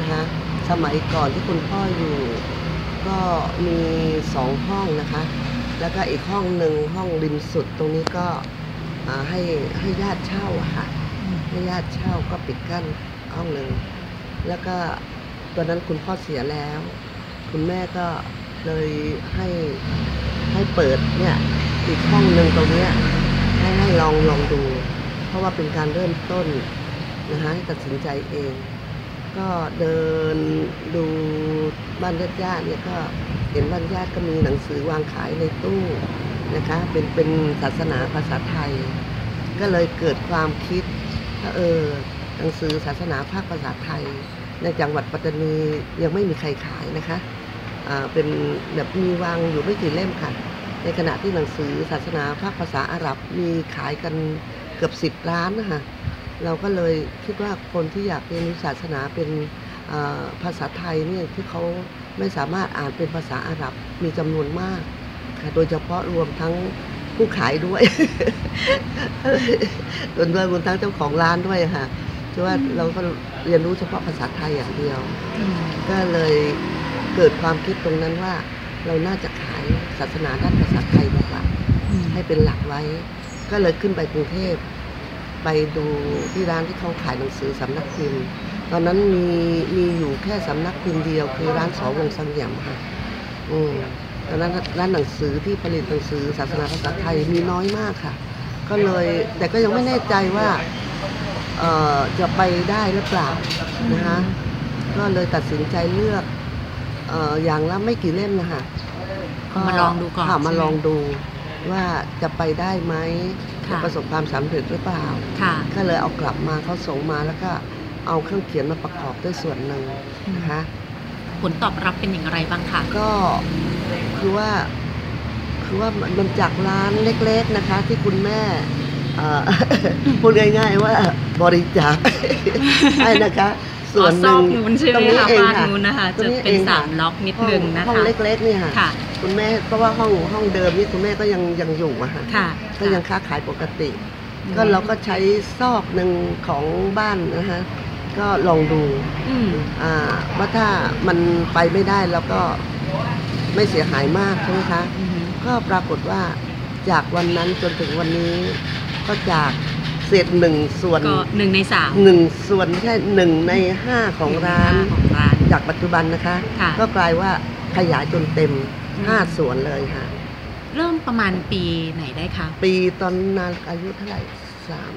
Speaker 9: นะคะสมัยก่อนที่คุณพ่ออยู่ ก็มีสองห้องนะคะ แล้วก็อีกห้องหนึ่งห้องริมสุดตรงนี้ก็อ่าให้ให้ญาติเช่าอะค่ะให้ญาติเช่าก็ปิดกั้นห้องหนึ่งแล้วก็ตอนนั้นคุณพ่อเสียแล้ว คุณแม่ก็เลยให้ให้เปิดเนี่ยอีกห้องหนึ่งตรงเนี้ยให้ให้ลองลองดู เพราะว่าเป็นการเริ่มต้นนะคะให้ตัดสินใจเอง ก็เดินดูบ้านญาติญาติๆเนี่ยก็ เห็นบ้านญาติก็มีหนังสือวางขายในตู้นะคะ เป็นเป็นศาสนาภาษาไทย ก็เลยเกิดความคิดว่าเออหนังสือศาสนาภาคภาษาไทย ในจังหวัดปัตตานียังไม่มีใครขายนะคะเป็นแบบมีวางอยู่ไม่กี่เล่มค่ะ ในขณะที่หนังสือศาสนาภาคภาษาอาหรับมีขายกันเกือบสิบล้านนะคะเราก็เลยคิดว่าคนที่อยากเรียนรู้ศาสนาเป็นภาษาไทยเนี่ยที่เขา ไม่สามารถอ่านเป็นภาษาอาหรับมีจำนวนมากค่ะโดยเฉพาะรวมทั้งผู้ขายด้วยรวมด้วยรวมทั้งเจ้าของร้านด้วยค่ะคือว่าเราก็เรียนรู้เฉพาะภาษาไทยอย่างเดียว ก็เลยเกิดความคิดตรงนั้นว่า เราน่าจะขายศาสนาด้านภาษาไทยดีกว่าให้เป็นหลักไว้ ก็เลยขึ้นไปกรุงเทพ ไปดูที่ร้านที่เขาขายหนังสือสำนักพิมพ์ ตอนนั้นมีมีอยู่แค่สำนักพิมพ์เดียวคือร้านสอวงสังยมค่ะอืมตอนนั้นร้านหนังสือที่ผลิตหนังสือศาสนาภาษาไทยมีน้อยมากค่ะ ก็เลยแต่ก็ยังไม่แน่ใจว่าเอ่อจะไปได้หรือเปล่านะคะก็เลยตัดสินใจเลือกเอ่ออย่างละไม่กี่เล่มนะคะ
Speaker 4: เอามาลองดูก่อน
Speaker 9: ค่ะมา
Speaker 4: ใช่ไหม
Speaker 9: ลองดูว่าจะไปได้ไหม
Speaker 4: ค่ะ
Speaker 9: จะประสบความสำเร็จหรือเปล่า
Speaker 4: ค่ะ
Speaker 9: ก็เลยเอากลับมาเขาส่งมาแล้วก็ เอาเครื่องเขียนมาประกอบด้วยส่วนหนึ่งนะคะ
Speaker 4: ผลตอบรับเป็นอย่างไรบ้างคะ
Speaker 9: ก็คือว่าคือว่ามันจากร้านเล็กๆนะคะ ที่คุณแม่เอ่อพูดง่ายๆว่าบริจาคให้นะคะส่วนหนึ่ง
Speaker 4: อ๋อซอกนู้นใช่ไหม
Speaker 9: ตรงนี้
Speaker 4: คะ
Speaker 9: เอง
Speaker 4: บ้าน
Speaker 9: ค่ะ
Speaker 4: นู้นนะคะ
Speaker 9: ตรง
Speaker 4: จะ
Speaker 9: นี้
Speaker 4: เป็น
Speaker 9: เองค่ะ
Speaker 4: สามล็อกนิดนึงนะ
Speaker 9: ห้อง
Speaker 4: คะ
Speaker 9: เล็กๆเนี่ยค่ะ
Speaker 4: ค่ะ
Speaker 9: คุณแม่เพราะว่าห้องห้องเดิมนี่คุณแม่ก็ยังยังอยู่อะค่ะ
Speaker 4: ค่ะ
Speaker 9: ก็ยังค้าขายปกติ ก็เราก็ใช้ซอกหนึ่งของบ้านนะคะ ก็ลองดู
Speaker 4: อืม
Speaker 9: อ่าว่าถ้ามันไปไม่ได้แล้วก็ไม่เสียหายมากใช่ไหมคะ
Speaker 4: อืม
Speaker 9: ก็ปรากฏว่าจากวันนั้นจนถึงวันนี้ ก็จากเศษหนึ่งส่วน
Speaker 4: ก็หนึ่งในสาม
Speaker 9: หนึ่งส่วนแค่หนึ่งในห้าของร้าน
Speaker 4: ของร้าน
Speaker 9: จากปัจจุบันนะคะ
Speaker 4: ค่ะ
Speaker 9: ก็กลายว่าขยายจนเต็ม
Speaker 4: อืม
Speaker 9: ห้าส่วนเลยค่ะ
Speaker 4: เริ่มประมาณปีไหนได้คะ
Speaker 9: ปีตอนนานอายุเท่าไหร่สาม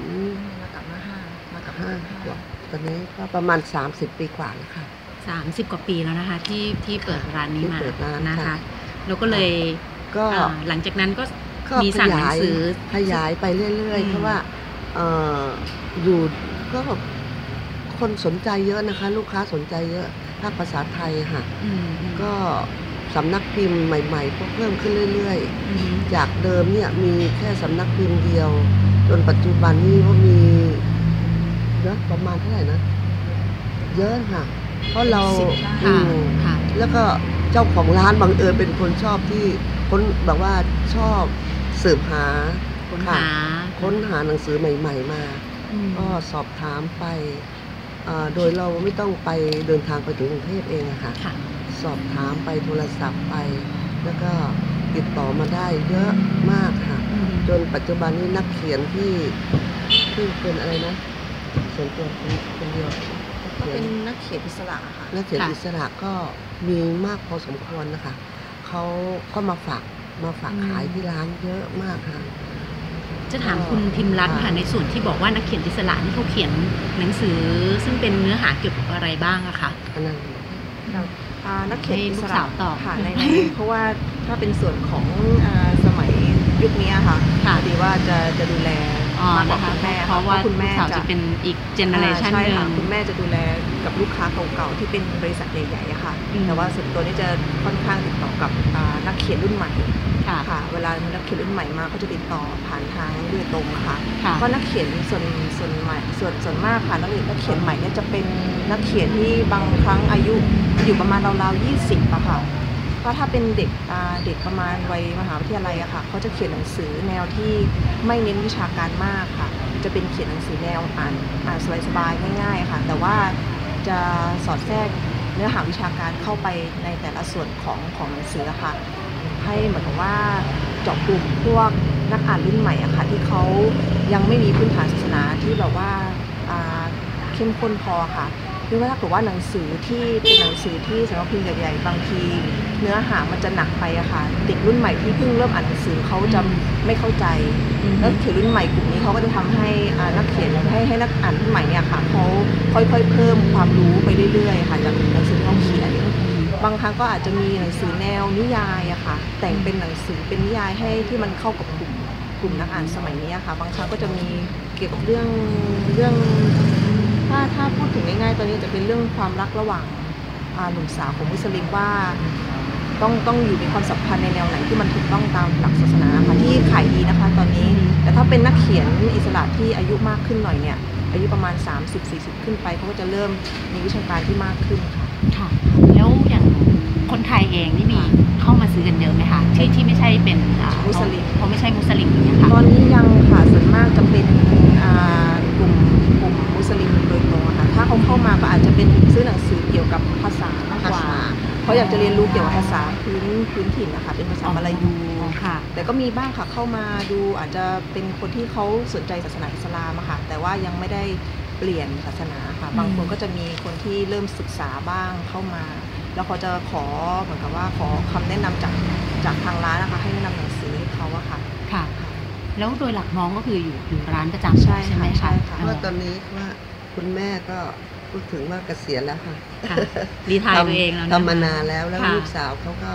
Speaker 7: มากับมาห้ามากับ
Speaker 9: ห้า
Speaker 7: ห้า
Speaker 9: ขวบ ตอนนี้ก็ประมาณ 30 ปีกว่าแล้วค่ะ
Speaker 4: สามสิบกว่าปีแล้วนะคะที่ที่เปิดร้านนี้
Speaker 9: ที่
Speaker 4: มา
Speaker 9: เปิดร้าน
Speaker 4: นะคะ
Speaker 9: ค่ะ
Speaker 4: แล้วก็เลย
Speaker 9: ก็
Speaker 4: อ่าหลังจากนั้นก็
Speaker 9: ก็
Speaker 4: มี
Speaker 9: ข
Speaker 4: สั่งหนั
Speaker 9: ยางย
Speaker 4: สือ
Speaker 9: ขยายไปเรื่อย
Speaker 4: อืม
Speaker 9: ๆ เพราะว่าเอ่ออยู่ก็คนสนใจเยอะนะคะ ลูกค้าสนใจเยอะภาคภาษาไทยค่ะ
Speaker 4: อืมอืม
Speaker 9: ก็สำนักพิมพ์ใหม่ๆก็เพิ่มขึ้นเรื่อย
Speaker 4: อืม
Speaker 9: ๆจากเดิมเนี่ยมีแค่สำนักพิมพ์เดียว จนปัจจุบันนี้ก็มี เยอะประมาณเท่าไหร่นะ เยอะค่ะ เพราะเรา
Speaker 4: ค่ะ
Speaker 9: อืม
Speaker 4: ค่ะ
Speaker 9: แล้วก็เจ้าของร้านบังเอิญเป็นคนชอบที่ค้นแบบว่าชอบสืบหา
Speaker 4: ค้น
Speaker 9: ค่ะ
Speaker 4: หา
Speaker 9: ค้นหาหนังสือใหม่ ๆ มา
Speaker 4: อืม
Speaker 9: ก็สอบถามไปเอ่อโดยเราไม่ต้องไปเดินทางไปถึงกรุงเทพเองอะค่ะ
Speaker 4: ค่ะ
Speaker 9: สอบถามไปโทรศัพท์ไป แล้วก็ติดต่อมาได้เยอะมากค่ะ
Speaker 4: อืม
Speaker 9: จนปัจจุบันนี้นักเขียนที่ที่เป็นอะไรนะ ส่วนตัวคนคนเดียว
Speaker 7: ก็เป็นนักเขียนอิสระค่ะ
Speaker 9: นักเขียน
Speaker 4: ค่ะ
Speaker 9: อิสระก็มีมากพอสมควรนะคะเขาก็มาฝากมาฝากขายที่ร้านเยอะมากค่ะ
Speaker 4: จะถามคุณพิมพ์รัตน์ค่ะในส่วนที่บอกว่านักเขียนอิสระนี่เขาเขียนหนังสือ ซึ่งเป็นเนื้อหาเกี่ยวกับอะไรบ้างอะคะ
Speaker 9: อันนั้น
Speaker 7: อ่านักเขียน
Speaker 4: ให้
Speaker 7: อิ
Speaker 4: ลู
Speaker 7: ส
Speaker 4: ก
Speaker 7: ระ
Speaker 4: สาวตอบ
Speaker 7: ค่ะในในเพราะว่าถ้าเป็นส่วนของอาสมัยยุคนี้ค่ะ
Speaker 4: ค่ะ
Speaker 7: พอดีว่าจะจะดูแล
Speaker 4: อ๋อ
Speaker 7: มากกว่า
Speaker 4: นะคะ
Speaker 7: คุณแม่
Speaker 4: เพราะว่า
Speaker 7: คุณ
Speaker 4: ลู
Speaker 7: แม่
Speaker 4: กสาวจะเป็นอีกเจเนอเรชัน
Speaker 7: อ่า
Speaker 4: ห
Speaker 7: ใช่
Speaker 4: นึ่
Speaker 7: ค่ะ
Speaker 4: ง
Speaker 7: คุณแม่จะดูแลกับลูกค้าเก่าๆที่เป็นบริษัทใหญ่ๆอะค่ะ
Speaker 4: อืม
Speaker 7: แต่ว่าส่วนตัวนี้จะค่อนข้างติดต่อกับอ่านักเขียนรุ่นใหม่
Speaker 4: ค่ะ
Speaker 7: ค่ะเวลานักเขียนรุ่นใหม่มาเขาจะติดต่อผ่านทางโดยตรงค่ะ
Speaker 4: ค่ะ
Speaker 7: เพราะนักเขียนส่วนส่วนใหม่ส่วนส่วนมากค่ะนักเรียนนักเขียนใหม่เนี่ยจะเป็นนักเขียนที่บางครั้งอายุอยู่ประมาณราวๆ20อะค่ะ เพราะถ้าเป็นเด็กเด็กประมาณวัยมหาวิทยาลัยอะค่ะเขาจะเขียนหนังสือแนวที่ไม่เน้นวิชาการมากค่ะ จะเป็นเขียนหนังสือแนวอ่านอ่านสบายๆง่ายๆค่ะ แต่ว่าจะสอดแทรกเนื้อหาวิชาการเข้าไปในแต่ละส่วนของของหนังสือค่ะ ให้เหมือนกับว่าเจาะกลุ่มพวกนักอ่านรุ่นใหม่อะค่ะที่เขายังไม่มีพื้นฐานศาสนาที่แบบว่าเข้มข้นพอค่ะ คือว่าถ้าเกิดว่าหนังสือที่เป็นหนังสือที่สำนักพิมพ์ใหญ่ๆบางที เนื้อหามันจะหนักไปอะค่ะเด็กรุ่นใหม่ที่เพิ่งเริ่มอ่านหนังสือเขาจะไม่เข้าใจ
Speaker 4: อืม
Speaker 7: แล้วเขียนรุ่นใหม่กลุ่มนี้เขาก็จะทำให้อ่านักเขียนให้ให้นักอ่านรุ่นใหม่เนี่ยค่ะเขาค่อยๆ เพิ่มความรู้ไปเรื่อยๆค่ะจากหนังสือที่เขาเขียนบางครั้งก็อาจจะมีหนังสือแนวนิยายอะค่ะ แต่งเป็นหนังสือเป็นนิยายให้ที่มันเข้ากับกลุ่มกลุ่มนักอ่านสมัยนี้อะค่ะ บางครั้งก็จะมีเกี่ยวกับเรื่องเรื่อง ถ้าถ้าพูดถึงง่ายๆตอนนี้จะเป็นเรื่องความรักระหว่างอ่าหนุ่มสาวของมุสลิมว่าต้องต้องอยู่ในความสัมพันธ์ในแนวไหนที่มันถูกต้องตามหลักศาสนาค่ะที่ขายดีนะคะตอนนี้ แต่ถ้าเป็นนักเขียนอิสระที่อายุมากขึ้นหน่อยเนี่ยอายุประมาณ 30-40 ขึ้นไปเขาก็จะเริ่มมีวิชาการที่มากขึ้นค่ะ
Speaker 4: ค่ะ แล้วอย่างคนไทยเองนี่มีเข้ามาซื้อกันเยอะไหมคะที่ที่ไม่ใช่เป็นอ่า
Speaker 7: มุสลิม
Speaker 4: เขาไม่ใช่มุสลิมอย่างเงี้ยค่ะ
Speaker 7: ตอนนี้ยังค่ะส่วนมากจะเป็นอ่า กลุ่มกลุ่มมุสลิมโดยตรงอะค่ะถ้าเขาเข้ามาก็อาจจะเป็นซื้อหนังสือเกี่ยวกับภาษามากกว่า
Speaker 9: ภาษา
Speaker 7: เขาอยากจะเรียนรู้เกี่ยวกับภาษาพื้นพื้นถิ่นนะคะเป็นภาษามาลายู
Speaker 4: ค่ะ
Speaker 7: แต่ก็มีบ้างค่ะเข้ามาดูอาจจะเป็นคนที่เขาสนใจศาสนาอิสลามอะค่ะแต่ว่ายังไม่ได้เปลี่ยนศาสนาค่ะบางคนก็จะมีคนที่เริ่มศึกษาบ้างเข้ามา แล้วเขาจะขอเหมือนกับว่าขอคำแนะนำจากจากทางร้านนะคะให้แนะนำหนังสือให้เขาอะค่ะ
Speaker 4: ค่ะ แล้วโดยหลักน้องก็คืออยู่อยู่ร้านประจำ
Speaker 7: ใช่
Speaker 4: ใช่ไหม
Speaker 7: ค่ะ
Speaker 4: คะ
Speaker 7: ใช่ค่ะ
Speaker 4: เออ
Speaker 9: ว่าตอนนี้ว่าคุณแม่ก็พูดถึงว่าเกษียณแล้วค่ะ
Speaker 4: ค่ะรีไทายตัวเองแล้ว
Speaker 9: ทำมานานแล้วแล้ว
Speaker 4: ค่ะ
Speaker 9: ลูกสาวเขาก็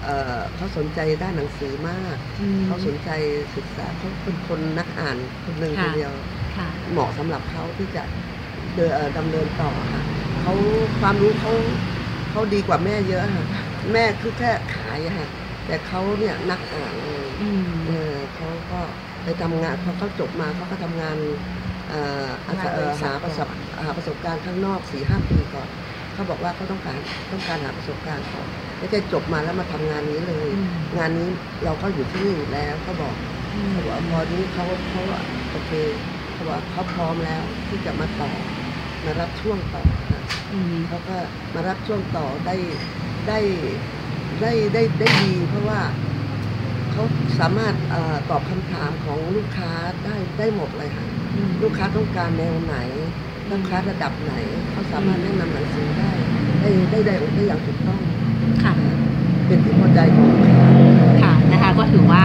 Speaker 9: เอ่อเขาสนใจด้านหนังสือมาก
Speaker 4: อืม
Speaker 9: เขาสนใจศึกษาเขาเป็นคนนักอ่านคนหนึ่ง
Speaker 4: ค่ะ
Speaker 9: ทีเดียว
Speaker 4: ค่ะ
Speaker 9: เหมาะสำหรับเขาที่จะเดินเอ่อดำเนินต่อค่ะเขาความรู้เขาเขาดีกว่าแม่เยอะค่ะ แม่คือแค่ขายอะค่ะแต่เขาเนี่ยนักอ่าน ก็ไปทำงานพอเขาจบมาเขาก็ทำงานเอ่ออาสาเอ่อหาประสบหาประสบการณ์ข้างนอกสี่ห้าปีก่อนเขาบอกว่าเขาต้องการต้องการหาประสบการณ์ก่อนไม่ใช่จบมาแล้วมาทำงานนี้เลย
Speaker 4: อืม
Speaker 9: งานนี้เราก็อยู่ที่นี่อยู่แล้วเขาบอกเขาบอกว่าพอนี้เขาเขาโอเคเขาบอกว่าเขาพร้อมแล้วที่จะมาต่อมารับช่วงต่อนะ
Speaker 4: อืม
Speaker 9: เขาก็มารับช่วงต่อได้ได้ได้ได้ได้ดีเพราะว่า เขาสามารถเออตอบคำถามของลูกค้าได้ได้หมดเลยค่ะ
Speaker 4: อืม
Speaker 9: ลูกค้าต้องการแนวไหนลูกค้าระดับไหนเขาสามารถแนะนำหนังสือได้ได้ได้ได้ได้อย่างถูกต้อง
Speaker 4: ค่ะ
Speaker 9: เป็นที่พอใจของลูกค้า
Speaker 4: ค่ะนะคะก็ถือว่า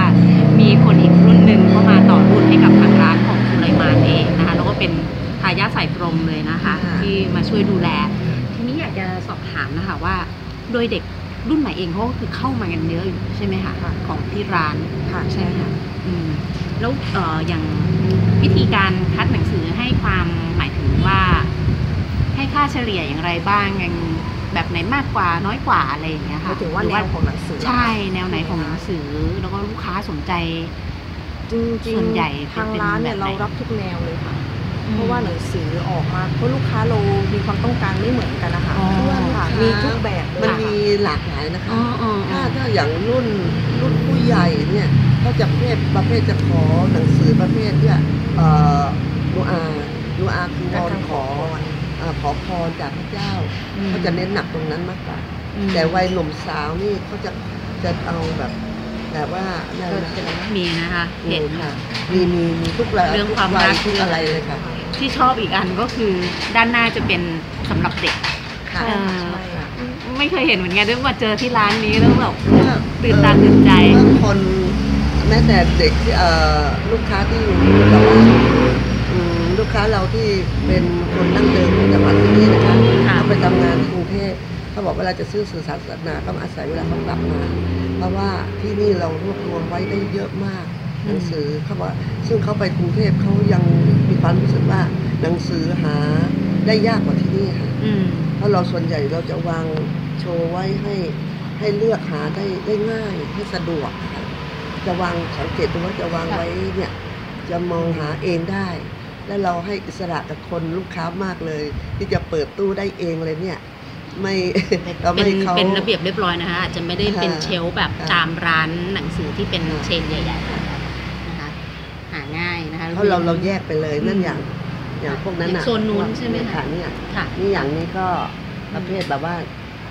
Speaker 4: มีคนอีกรุ่นหนึ่งเข้ามาต่อรุ่นให้กับทางร้านของสุไลมานเองนะคะแล้วก็เป็นทายาทสายตรงเลยนะคะ
Speaker 9: ค่ะ
Speaker 4: ที่มาช่วยดูแล ทีนี้อยากจะสอบถามนะคะว่า โดยเด็ก รุ่นใหม่เองเขาก็คือเข้ามากันเยอะอยู่ใช่ไหมคะ
Speaker 7: ค่ะ
Speaker 4: ของที่ร้าน
Speaker 7: ค่ะ
Speaker 4: ใช่
Speaker 7: ใช่
Speaker 4: ไหม
Speaker 7: ค่ะ
Speaker 4: คะอืมแล้วเอ่ออย่างวิธีการคัดหนังสือให้ความหมายถึงว่า ให้ค่าเฉลี่ยอย่างไรบ้างยังแบบไหนมากกว่าน้อยกว่าอะไรอย่างเงี้ย
Speaker 7: ห
Speaker 4: ค่ะ
Speaker 7: มายถึงว่า
Speaker 4: หรื
Speaker 7: แนวของหนังสือเหรอคะ
Speaker 4: ใช่แนวไหนของหนังสือ แล้วก็ลูกค้าสนใจ
Speaker 7: จริง
Speaker 4: ส่วนใหญ่
Speaker 7: ทางร้านเนี่ย
Speaker 4: เป็นแบบไหน
Speaker 7: เรารับทุกแนวเลยค่ะ เพราะว่าหนังสือออกมาเพราะลูกค้าเรามีความต้องการไม่เหมือนกันนะคะ
Speaker 4: อ๋อ
Speaker 7: ค่ะมีทุกแบบเล
Speaker 9: มัน
Speaker 7: ย
Speaker 9: มีหลากหลายนะคะ
Speaker 4: อ๋ออ๋ออ๋
Speaker 9: ถ้า
Speaker 4: อ
Speaker 9: ถ้าอย่างรุ่นรุ่นผู้ใหญ่เนี่ยก็จะประเภทประเภทจะขอหนังสือประเภทเนี่ยเอ่อนูอานูอาคือวอนขอเอ่อขอพรจากพระเจ้า
Speaker 4: อืม
Speaker 9: เขาจะเน้นหนักตรงนั้นมากกว่า
Speaker 4: อืม
Speaker 9: แต่วัยหนุ่มสาวนี่เขาจะจะเอาแบบแบบว่าอะไรนะ
Speaker 4: มีนะคะ เห็น
Speaker 9: ค่ะมีมีมีทุกระ
Speaker 4: เรื่องความ
Speaker 9: ทุกวั
Speaker 4: รั
Speaker 9: ย
Speaker 4: ก
Speaker 9: ทุกอะไรเลยค่ะ
Speaker 4: ที่ชอบอีกอันก็คือด้านหน้าจะเป็นสำหรับเด็ก
Speaker 9: ค่ะ
Speaker 4: เออ
Speaker 7: ใช่ค่ะ
Speaker 4: ไม่เคยเห็นเหมือนกันด้วยมาเจอที่ร้านนี้แล้วแบบ
Speaker 9: ว่า
Speaker 4: ตื่นตาตื่นใจ
Speaker 9: เมื่อคนแม้แต่เด็กที่เอ่อลูกค้าที่แบบว่าอืมลูกค้าเราที่เป็นคนนั่งเดิมของจังหวัดที่นี่นะคะ
Speaker 4: ค่ะ
Speaker 9: เขาไปทำงานที่กรุงเทพเขาบอกเวลาจะซื้อสื่อสารศาสนาต้องอาศัยเวลาเขากลับมา เพราะว่าที่นี่เรารวบรวมไว้ได้เยอะมาก หนังสือเขาบอกว่าซึ่งเขาไปกรุงเทพเขายังมีความรู้สึกว่าหนังสือหาได้ยากกว่าที่นี่ค่ะ
Speaker 4: อืม
Speaker 9: เพราะเราส่วนใหญ่เราจะวางโชว์ไว้ให้ให้เลือกหาได้ได้ง่ายให้สะดวกค่ะจะวางสังเกตดูว่าจะวางไว้เนี่ยจะมองหาเองได้ แล้วเราให้อิสระกับคนลูกค้ามากเลย ที่จะเปิดตู้ได้เองเลยเนี่ยไม่เราไม่
Speaker 4: เป็น
Speaker 9: ให้เขา
Speaker 4: เป็นระเบียบเรียบร้อยนะคะอาจจะไม่ได้เป็น
Speaker 9: ค่ะ
Speaker 4: เชลฟ์แบบ
Speaker 9: ค่ะ
Speaker 4: ตามร้านหนังสือที่เป็น
Speaker 9: ค่ะ
Speaker 4: เชนใหญ่ๆนะคะหาง่ายนะคะ
Speaker 9: เพราะเราเราแยกไปเลยนั่น
Speaker 4: อืม
Speaker 9: อย่างอย่างพวกนั้น
Speaker 4: อย่า
Speaker 9: อะ
Speaker 4: งโซนนู้นใช่ไหมคะ
Speaker 9: ค่ะเนี่ย
Speaker 4: ค่ะ
Speaker 9: นี่อย่างนี้ก็ประเภทแบบว่า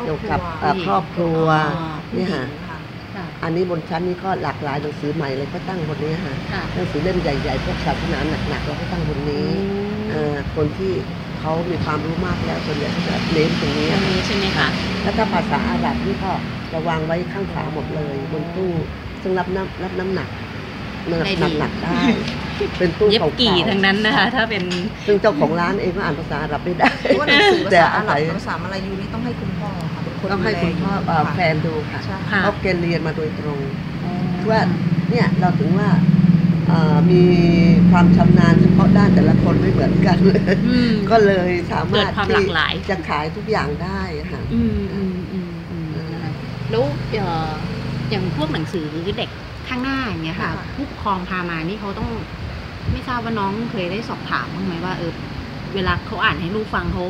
Speaker 9: เกี่ยวกับเอ่อ
Speaker 4: ผู้หญิง
Speaker 9: ครอบครัว
Speaker 4: อ๋อ
Speaker 9: นี่ค่ะ
Speaker 7: ค่ะ
Speaker 4: ค่ะ
Speaker 9: อันนี้บนชั้นนี้ก็หลากหลายหนังสือใหม่เลยก็ตั้งบนนี้ค่ะ
Speaker 4: ค่ะ
Speaker 9: หนังสือเล่มใหญ่ๆพวกศาสนาหนักๆเราก็ตั้งบนนี้เอ่อคนที่เขามีความรู้มากแล้วส่วนใหญ่เขาจะเน้นตรงนี้
Speaker 4: ตรงนี้ใช่ไหมคะ
Speaker 9: แล้วถ้าภาษาอาหรับนี่ก็จะวางไว้ข้างฝาหมดเลย บนตู้ซึ่งรับน้ำรับน้ำหนักน้ำหนัก
Speaker 4: ได้ดี
Speaker 9: หนักๆได้ เป็นตู้
Speaker 4: เย็บ
Speaker 9: เก่าๆ
Speaker 4: กี่ทั้งนั้นนะคะ ถ้าเป็น
Speaker 9: ซึ่งเจ้าของร้านเองก็อ่านภาษาอาหรับไม่ได้
Speaker 7: เพราะว่าหนังสือภา
Speaker 9: แต่
Speaker 7: ษาอา
Speaker 9: อา
Speaker 7: หรั
Speaker 9: ศั
Speaker 7: บ
Speaker 9: ย
Speaker 7: ภาษามาลายูนี่ต้องให้คุณพ่อค่ะเป็นคน
Speaker 9: ต้องให้คุณพ่อเอ่อ
Speaker 7: ดู
Speaker 9: แฟ
Speaker 7: แล
Speaker 9: นดูค่ะ
Speaker 7: ใช่
Speaker 4: ค่ะ
Speaker 9: เขาเกณฑ์เรียนมาโดยตรงว่าเนี่ยเราถึงว่าเอ่อมีความชำนาญเฉพาะด้านแต่ละคนไม่เหมือนกัน
Speaker 4: อืม
Speaker 9: ก็เลยสามารถ
Speaker 4: เกิดความหลากหลาย
Speaker 9: ที่จะขายทุกอย่างได้ค่ะ
Speaker 4: อืมอืมอืมอืมนะคะแล้วเอ่ออย่างพวกหนังสือเด็กข้างหน้าอย่างเงี้ยค่ะ
Speaker 7: ค่ะ
Speaker 4: ผู้ปกครองพามานี่เขาต้อง ไม่ทราบว่าน้องเคยได้สอบถามบ้างไหมว่าเออเวลาเขาอ่านให้ลูกฟังเขา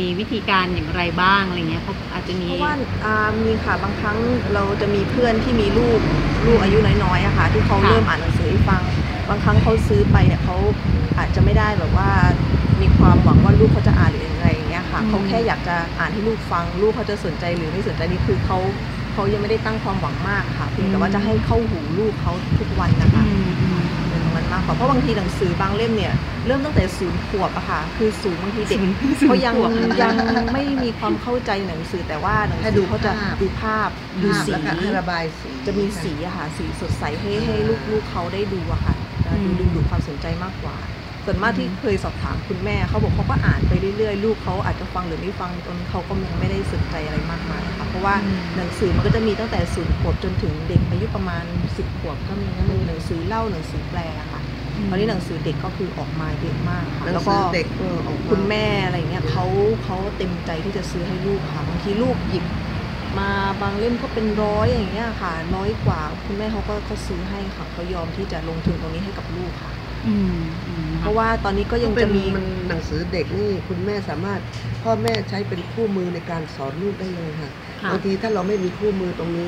Speaker 4: มีวิธีการอย่างไรบ้างอะไรเงี้ยเขาอาจจะมี
Speaker 7: เพราะว่าอ่ามีค่ะบางครั้งเราจะมีเพื่อนที่มีลูกลูกอายุน้อยๆอะค่ะ ที่เขา
Speaker 4: ค่ะ
Speaker 7: เริ่มอ่านหนังสือให้ฟัง บางครั้งเขาซื้อไปเนี่ยเขาอาจจะไม่ได้แบบว่ามีความหวังว่าลูกเขาจะอ่านหรืออะไรอย่างเงี้ยค่ะ
Speaker 4: อืม
Speaker 7: เขาแค่อยากจะอ่านให้ลูกฟัง ลูกเขาจะสนใจหรือไม่สนใจนี่คือเขาเขายังไม่ได้ตั้งความหวังมากค่ะเพียงแต่ว่าจะให้เข้าหูลูกเขาทุกวันนะคะ
Speaker 4: อื มอืม
Speaker 7: เป็นตรงนั้นมากกว่าเพราะบางทีหนังสือบางเล่มเนี่ยเริ่มตั้งแต่ศูนย์ขวบอะค่ะคือศูนย์บางทีเด็กเขายัง
Speaker 4: ศูนย์ขวบ
Speaker 7: ยังไม่มีความเข้าใจหนังสือแต่ว่าหนัง
Speaker 9: ให้
Speaker 7: สื
Speaker 9: ดู
Speaker 7: อเขาจะ
Speaker 9: ภาพ
Speaker 7: ดูภาพดู
Speaker 9: ภาพ
Speaker 7: สี
Speaker 9: แล้วก็ให้ระบายสี
Speaker 7: จะมีสีอะค่ะสีสดใสให้ให้ลูกๆเขาได้ดูอะค่ะจะดูดึงดูดความสนใจมากกว่า ส่วนมากที่เคยสอบถามคุณแม่เขาบอกเขาก็อ่านไปเรื่อยๆ ลูกเขาอาจจะฟังหรือไม่ฟังจนเขาก็ยังไม่ได้สนใจอะไรมากมายค่ะเพราะว่าหนังสือมันก็จะมีตั้งแต่ศูนย์ขวบจนถึงเด็กอายุประมาณสิบขวบก็มีนะมีหนังสือเล่าหนังสือแปลอะค่ะตอนนี้หนังสือเด็กก็คือออกมาเยอะมากค่ะ
Speaker 9: หนัง
Speaker 7: แล้ว
Speaker 9: สื
Speaker 7: ก็
Speaker 9: อเด็กเออออกา
Speaker 7: คุณแม่อะไรเงี้ยเขาเขาเต็มใจที่จะซื้อให้ลูกค่ะบางทีลูกหยิบมาบางเล่มก็เป็นร้อยอย่างเงี้ยค่ะร้อยกว่าคุณแม่เขาก็เขาซื้อให้ค่ะเขายอมที่จะลงทุนตรงนี้ให้กับลูกค่ะ
Speaker 4: อืมอืม
Speaker 7: เพราะว่าตอนนี้ก็ยัง
Speaker 9: เป็
Speaker 7: จะ
Speaker 9: น
Speaker 7: มี
Speaker 9: มันหนังสือเด็กนี่คุณแม่สามารถพ่อแม่ใช้เป็นคู่มือในการสอนลูกได้เลยค่ะ
Speaker 4: ค่ะ
Speaker 9: บางทีถ้าเราไม่มีคู่มือตรงนี้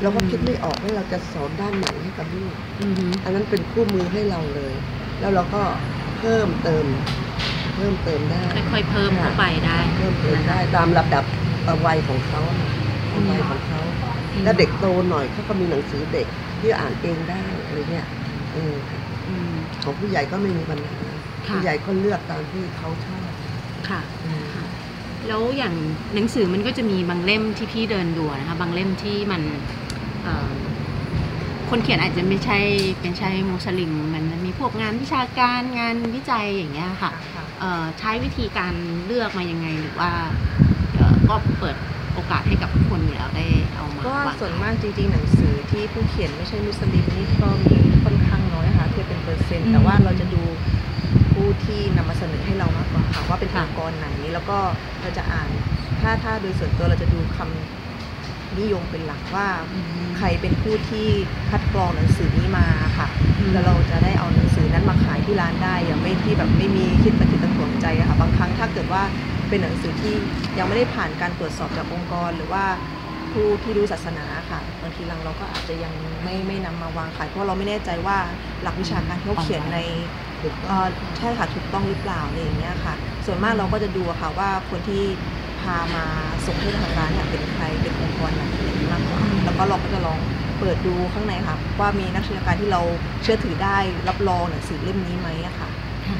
Speaker 9: เราก็คิดไม่ออกว่าเราจะสอนด้านไหนให้กับลูก
Speaker 4: อืม
Speaker 9: อันนั้นเป็นคู่มือให้เราเลย แล้วเราก็เพิ่มเติม เพิ่มเติมได้
Speaker 4: ค่อยๆเพิ่มเข้าไปได้
Speaker 9: เพิ่มเติมได้ตามระดับเอ่อวัยของเขาวัยของเขาถ้าเด็กโตหน่อยเขาก็มีหนังสือเด็กที่อ่านเองได้อะไรเงี้ยเออค่ะ
Speaker 4: อืม
Speaker 9: ของผู้ใหญ่ก็ไม่มีปัญหา
Speaker 4: ค่ะ
Speaker 9: ผู้ใหญ่ก็เลือกตามที่เขาชอบ
Speaker 4: ค่ะ
Speaker 9: อืม
Speaker 4: ค่ะแล้วอย่างหนังสือมันก็จะมีบางเล่มที่พี่เดินดูนะคะบางเล่มที่มันเอ่อคนเขียนอาจจะไม่ใช่เป็นใช่มุสลิมมันมีพวกงานวิชาการงานวิจัยอย่างเงี้ยค่ะเอ่อใช้วิธีการเลือกมายังไงหรือว่าเอ่อก็เปิดโอกาสให้กับคนอยู่แล้วได้เอามา
Speaker 7: ก็
Speaker 4: วาง
Speaker 7: ส่วนมากจริงๆหนังสือที่ผู้เขียนไม่ใช่มุสลิมนี่ก็มีค่อนข้างน้อยค่ะ เป็นเปอร์เซ็นต์ แต่ว่าเราจะดูผู้ที่นำมาเสนอให้เรามากกว่าค่ะว่าเป็นองค์กรไหน แล้วก็เราจะอ่าน ถ้าถ้าโดยส่วนตัวเราจะดูคำนิยมเป็นหลักว่าใครเป็นผู้ที่คัดกรองหนังสือนี้มาค่ะ แล้วเราจะได้เอาหนังสือนั้นมาขายที่ร้านได้อย่างไม่ที่แบบไม่มีคิดตะขิดตะขวงใจค่ะ บางครั้งถ้าเกิดว่าเป็นหนังสือที่ยังไม่ได้ผ่านการตรวจสอบจากองค์กร หรือว่า ผู้ที่รู้ศาสนาค่ะบางทีเราเราก็อาจจะยังไม่ไม่นำมาวางขายเพราะเราไม่แน่ใจว่าหลักวิชาการที่เขาเขียนในเอ่อใช่ค่ะถูกต้องหรือเปล่าอะไรอย่างเงี้ยค่ะ ส่วนมากเราก็จะดูอะค่ะว่าคนที่พามาส่งให้ทางร้านเนี่ยเป็นใครเป็นองค์กรไหนอะไรอย่างเงี้ยมากกว่าแล้วก็เราก็จะลองเปิดดูข้างในค่ะ ว่ามีนักวิชาการที่เราเชื่อถือได้รับรองหนังสือเล่มนี้ไหมอะค่ะ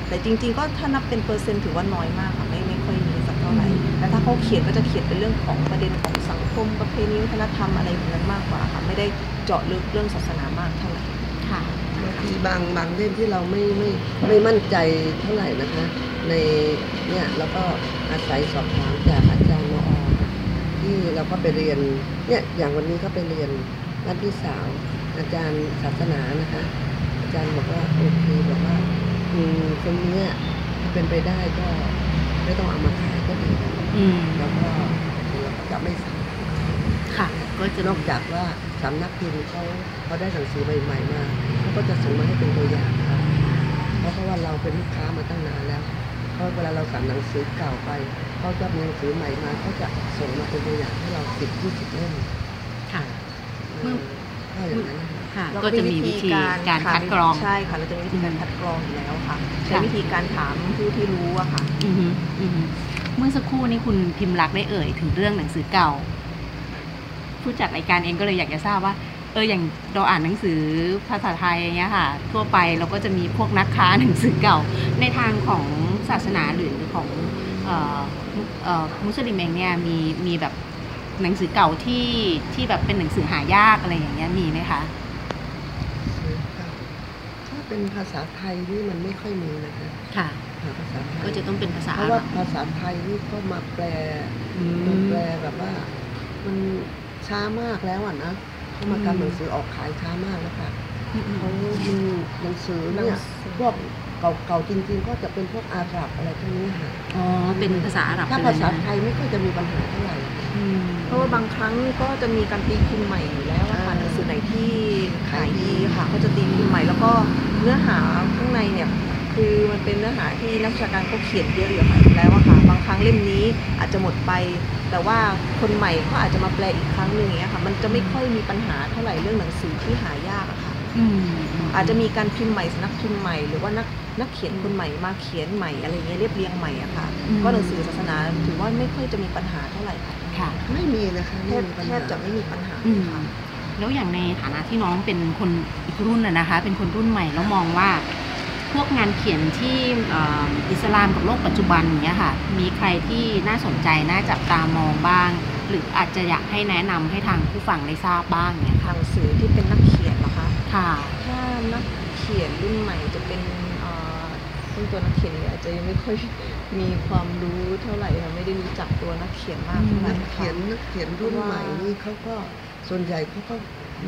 Speaker 7: แต่จริง ๆ ก็ถ้านับเป็นเปอร์เซ็นต์ถือว่าน้อยมากค่ะไม่ไม่ค่อยมีสักเท่าไหร่แต่ แต่ถ้าเขาเขียนก็จะเขียนเป็นเรื่องของประเด็นของสังคมประเพณีวัฒนธรรมอะไรแบบนั้นมากกว่าค่ะไม่ได้เจาะลึกเรื่องศาสนามากเท่าไหร่
Speaker 4: ค่ะ
Speaker 9: บางทีบางบางเล่มที่เราไม่ไม่ไม่มั่นใจเท่าไหร่นะคะ ในเนี่ยเราก็อาศัยสอบถามจากอาจารย์มอที่เราก็ไปเรียนเนี่ยอย่างวันนี้ก็ไปเรียนนัดพี่สาว อาจารย์ศาสนานะคะ อาจารย์บอกว่าโอเคบอกว่าอืมคนเนี้ยถ้าเป็นไปได้ก็ไม่ต้องเอามาขายก็ดี
Speaker 4: อืม
Speaker 9: แล้วก็เราก็จะไม่สั่ง
Speaker 4: ค่ะ ก็จะ
Speaker 9: นอกจากว่าสำนักพิมพ์เขาเขาได้หนังสือใหม่ๆมาเขาก็จะส่งมาให้เป็นตัวอย่างครับเพราะเพราะว่าเราเป็นลูกค้ามาตั้งนานแล้วเพราะเวลาเราสั่งหนังสือเก่าไปเขาจะมีหนังสือใหม่มาเขาจะส่งมาเป็นตัวอย่างให้เราสิบยี่สิบเล่ม
Speaker 4: ค่ะเมื่อ
Speaker 9: ก็อย่างนั้นนะคะ
Speaker 4: ค่ะ
Speaker 7: เรา
Speaker 4: ก็จะมีวิธีการ
Speaker 7: ค่ะ
Speaker 4: คัดกรอง
Speaker 7: ใช่ค่ะเราจะมีวิธีการคัดกรองอยู่แล้วค่ะใช้
Speaker 4: ค่ะ
Speaker 7: วิธีการถามผู้ที่รู้อะค่ะ
Speaker 4: อือฮึอือฮึ เมื่อสักครู่นี้คุณพิมพ์รักได้เอ่ยถึงเรื่องหนังสือเก่า ผู้จัดรายการเองก็เลยอยากจะทราบว่า เอออย่างเราอ่านหนังสือภาษาไทยอย่างเงี้ยค่ะ ทั่วไปเราก็จะมีพวกนักค้าหนังสือเก่า ในทางของศาสนาหรือของเอ่อมุเอ่อมุสลิมเองเนี่ยมีมีแบบหนังสือเก่าที่ที่แบบเป็นหนังสือหายากอะไรอย่างเงี้ยมีไหมคะ
Speaker 9: ถ้าเป็นภาษาไทยนี่มันไม่ค่อยมีนะคะ
Speaker 4: ค่ะ
Speaker 9: หาภาษาไทย
Speaker 4: ก็จะต้องเป็นภาษา
Speaker 9: เพ
Speaker 4: อา
Speaker 9: ราะ
Speaker 4: ห
Speaker 9: ว่า
Speaker 4: รับ
Speaker 9: ภาษาไทยนี่ก็มาแปล
Speaker 4: อื
Speaker 9: มามแปลแบบว่า มันช้ามากแล้วอะนะเขามา
Speaker 4: อืม
Speaker 9: ทำหนังสือออกขายช้ามากแล้วค่ะ
Speaker 4: อืมอืม
Speaker 9: เขามีหนังสือเนี่ย
Speaker 7: หนังสือ
Speaker 9: พวกเก่าๆจริงๆ ก็จะเป็นพวกอาหรับอะไรพวกนี้ค่ะ
Speaker 4: อ๋อเป็นภาษาอาหรับ
Speaker 9: ถ้า
Speaker 4: ไปเล
Speaker 9: ภายษา
Speaker 4: นะ
Speaker 9: ไทยไม่ค่อยจะมีปัญหาเท่าไหร่
Speaker 4: อืม
Speaker 7: เพราะว่าบางครั้งก็จะมีการตีพิมพ์ใหม่อยู่แล้วอะค่ะ
Speaker 9: อ่า
Speaker 7: หนังสือไหนที่ขายดีค่ะเขาจะตีพิมพ์ใหม่แล้วก็เนื้อหาข้างในเนี่ย คือมันเป็นเนื้อหาที่นักวิชาการเขาเขียนเยอะอยู่ค่ะแล้วอะค่ะบางครั้งเล่มนี้อาจจะหมดไป แต่ว่าคนใหม่เขาอาจจะมาแปลอีกครั้งหนึ่งอย่างเงี้ยค่ะ มันจะไม่ค่อยมีปัญหาเท่าไหร่เรื่องหนังสือที่หายากอะค่ะ
Speaker 4: อืมม
Speaker 7: อาจจะมีการพิมพ์ใหม่สำนักพิมพ์ใหม่หรือว่านักนักเขียนคนใหม่มาเขียนใหม่อะไรเงี้ยเรียบเรียงใหม่อะค่ะ
Speaker 4: อืม
Speaker 7: ก็หนังสือศาสนาถือว่าไม่ค่อยจะมีปัญหาเท่าไหร่ค่ะ
Speaker 4: ค่ะ
Speaker 9: ไม่มีนะคะ
Speaker 7: แท
Speaker 9: ไม่
Speaker 7: บ
Speaker 9: มีปัญ
Speaker 7: แท
Speaker 9: หา
Speaker 7: บจะไม่มีปัญหา
Speaker 4: อืม
Speaker 7: ค่ะ
Speaker 4: แล้วอย่างในฐานะที่น้องเป็นคนอีกรุ่นนะนะคะ เป็นคนรุ่นใหม่แล้วมองว่า พวกงานเขียนที่เอ่ออิสลามกับโลกปัจจุบันอย่างเงี้ยค่ะ มีใครที่น่าสนใจน่าจับตามองบ้าง หรืออาจจะอยากให้แนะนำให้ทางผู้ฟังได้ทราบบ้างเนี่ยค่ะ
Speaker 7: หนังสือที่เป็นนักเขียนเหรอคะ
Speaker 4: ค่ะ
Speaker 7: ถ้านักเขียนรุ่นใหม่จะเป็นเอ่อซึ่งตัวนักเขียนเนี่ยอาจจะยังไม่ค่อยมีความรู้เท่าไหร่ค่ะไม่ได้รู้จักตัวนักเขียนมากเท่าไหร่
Speaker 9: นักเขียนนักเขียนรุ่นใหม่นี่เขาก็ส่วนใหญ่เขาก็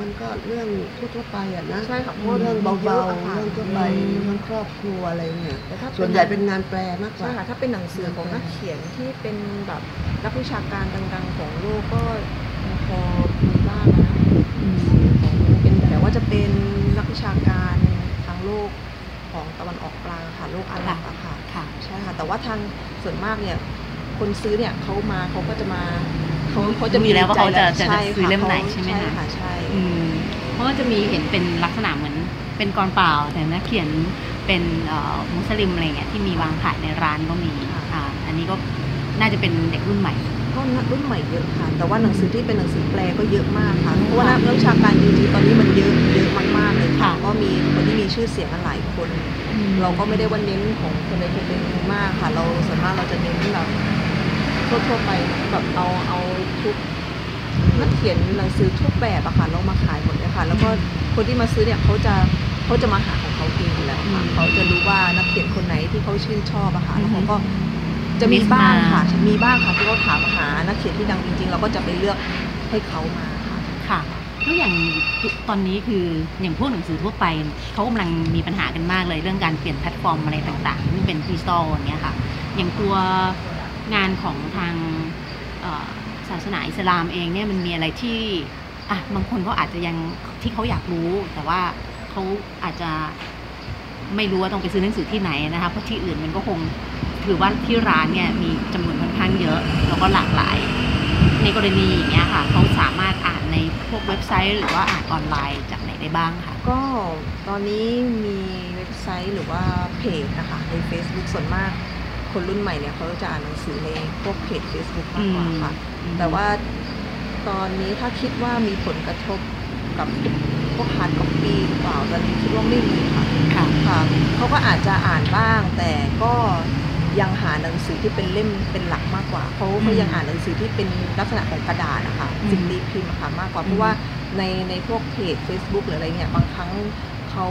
Speaker 9: มันก็เรื่องทั่วๆไปอะนะ
Speaker 7: ใช่ค่ะเพราะว่า
Speaker 9: เรื่องเบา
Speaker 7: เยอะ
Speaker 9: ๆ
Speaker 7: อะค่ะ
Speaker 9: เรื่องทั่วไป
Speaker 4: อืม
Speaker 9: เรื่องครอบครัวอะไรเนี่ย
Speaker 7: แต่ถ้า
Speaker 9: ส่วนใหญ่เป็นงานแปลมากก
Speaker 7: ใช่
Speaker 9: ว่า
Speaker 7: ค่ะถ้าเป็นหนังสือของนักเขียนที่เป็นแบบนักวิชาการดังๆของโลกก็ยังพอมีบ้างนะ
Speaker 4: อืม
Speaker 7: ของเป็นแต่ว่าจะเป็นนักวิชาการทางโลกของตะวันออกกลางค่ะโลกอาหรับอะค่ะ
Speaker 4: ค่ะ
Speaker 7: ใช่ค่ะแต่ว่าทางส่วนมากเนี่ยคนซื้อเนี่ยเขามาเขาก็จะมา เขาเขาจะ
Speaker 4: รู้อยู่แล้วว่าเขาจะ
Speaker 7: ใจ
Speaker 4: จะ
Speaker 7: ใช่
Speaker 4: ซื้อ
Speaker 7: ค่ะ
Speaker 4: เล่มไหน
Speaker 7: ขา
Speaker 4: ใช่ไหมคะ
Speaker 7: ค่ะใช่
Speaker 4: อืมเพราะว่าจะมีเห็นเป็นลักษณะเหมือนเป็นกรเปล่าแต่นักเขียนเป็นเอ่อมุสลิมอะไรเงี้ยที่มีวางขายในร้านก็มีอ่าอันนี้ก็น่าจะเป็นเด็กรุ่นใหม่
Speaker 7: ก็นักรุ่นใหม่เยอะค่ะ แต่ว่าหนังสือที่เป็นหนังสือแปลก็เยอะมากค่ะ เพราะว่านักวิชาการจริงๆตอนนี้มันเยอะเยอะมากๆเลยค่ะ
Speaker 4: ค่ะ
Speaker 7: ก็มีคนที่มีชื่อเสียงกันหลายคน เราก็ไม่ได้ว่าเน้นของคนใดคนหนึ่งมากค่ะ เราส่วนมากเราจะเน้นแบบทั่วๆไปแบบเอาเอา ทุกนักเขียนหนังสือทุกแบบอะค่ะเรามาขายหมดเลยค่ะ แล้วก็คนที่มาซื้อเนี่ยเขาจะเขาจะมาหาของเขาเองอยู่แล้วค่ะ
Speaker 4: อืม
Speaker 7: เขาจะรู้ว่านักเขียนคนไหนที่เขาชื่นชอบอะค่ะแล้วเขา
Speaker 4: อือฮึ
Speaker 7: ก็จะมีบ้างค่ะ
Speaker 4: Mix มา
Speaker 7: มีบ้างค่ะที่เขาถามหานักเขียนที่ดังจริงๆ เราก็จะไปเลือกให้เขามาค่ะ
Speaker 4: ค่ะแล้วอย่างตอนนี้คืออย่างพวกหนังสือทั่วไปเขากำลังมีปัญหากันมากเลยเรื่องการเปลี่ยนแพลตฟอร์มอะไรต่างๆที่เป็นดิจิตอลอย่างเงี้ยค่ะ อย่างตัวงานของทางเอ่อ ศาสนาอิสลามเองเนี่ยมันมีอะไรที่อะบางคนเขาอาจจะยังที่เขาอยากรู้ แต่ว่าเขาอาจจะไม่รู้ว่าต้องไปซื้อหนังสือที่ไหนนะคะเพราะที่อื่นมันก็คงถือว่าที่ร้านเนี่ยมีจำนวนค่อนข้างเยอะ แล้วก็หลากหลาย ในกรณีอย่างเงี้ยค่ะเขาสามารถอ่านในพวกเว็บไซต์ หรือว่าอ่านออนไลน์จากไหนได้บ้างคะ
Speaker 7: ก็ตอนนี้มีเว็บไซต์หรือว่าเพจนะคะใน Facebook ส่วนมาก คนรุ่นใหม่เนี่ยเขาจะอ่านหนังสือในพวกเพจ Facebook มากกว่าค่ะ
Speaker 4: อืม
Speaker 7: แต่ว่าตอนนี้ถ้าคิดว่ามีผลกระทบกับพวก hard copy หรือเปล่าตอนนี้คิดว่าไม่มีค่ะ
Speaker 4: ค่ะ
Speaker 7: ค่ะเขาก็อาจจะอ่านบ้าง แต่ก็ยังหาหนังสือที่เป็นเล่มเป็นหลักมากกว่าเขาเขายังอ่านหนังสือที่เป็นลักษณะของกระดาษนะคะ
Speaker 4: อืม
Speaker 7: สิ่งตีพิมพ์อะค่ะมากกว่า
Speaker 4: อืม
Speaker 7: เพราะว่าในในพวกเพจ Facebook หรืออะไรเนี่ยบางครั้งเขา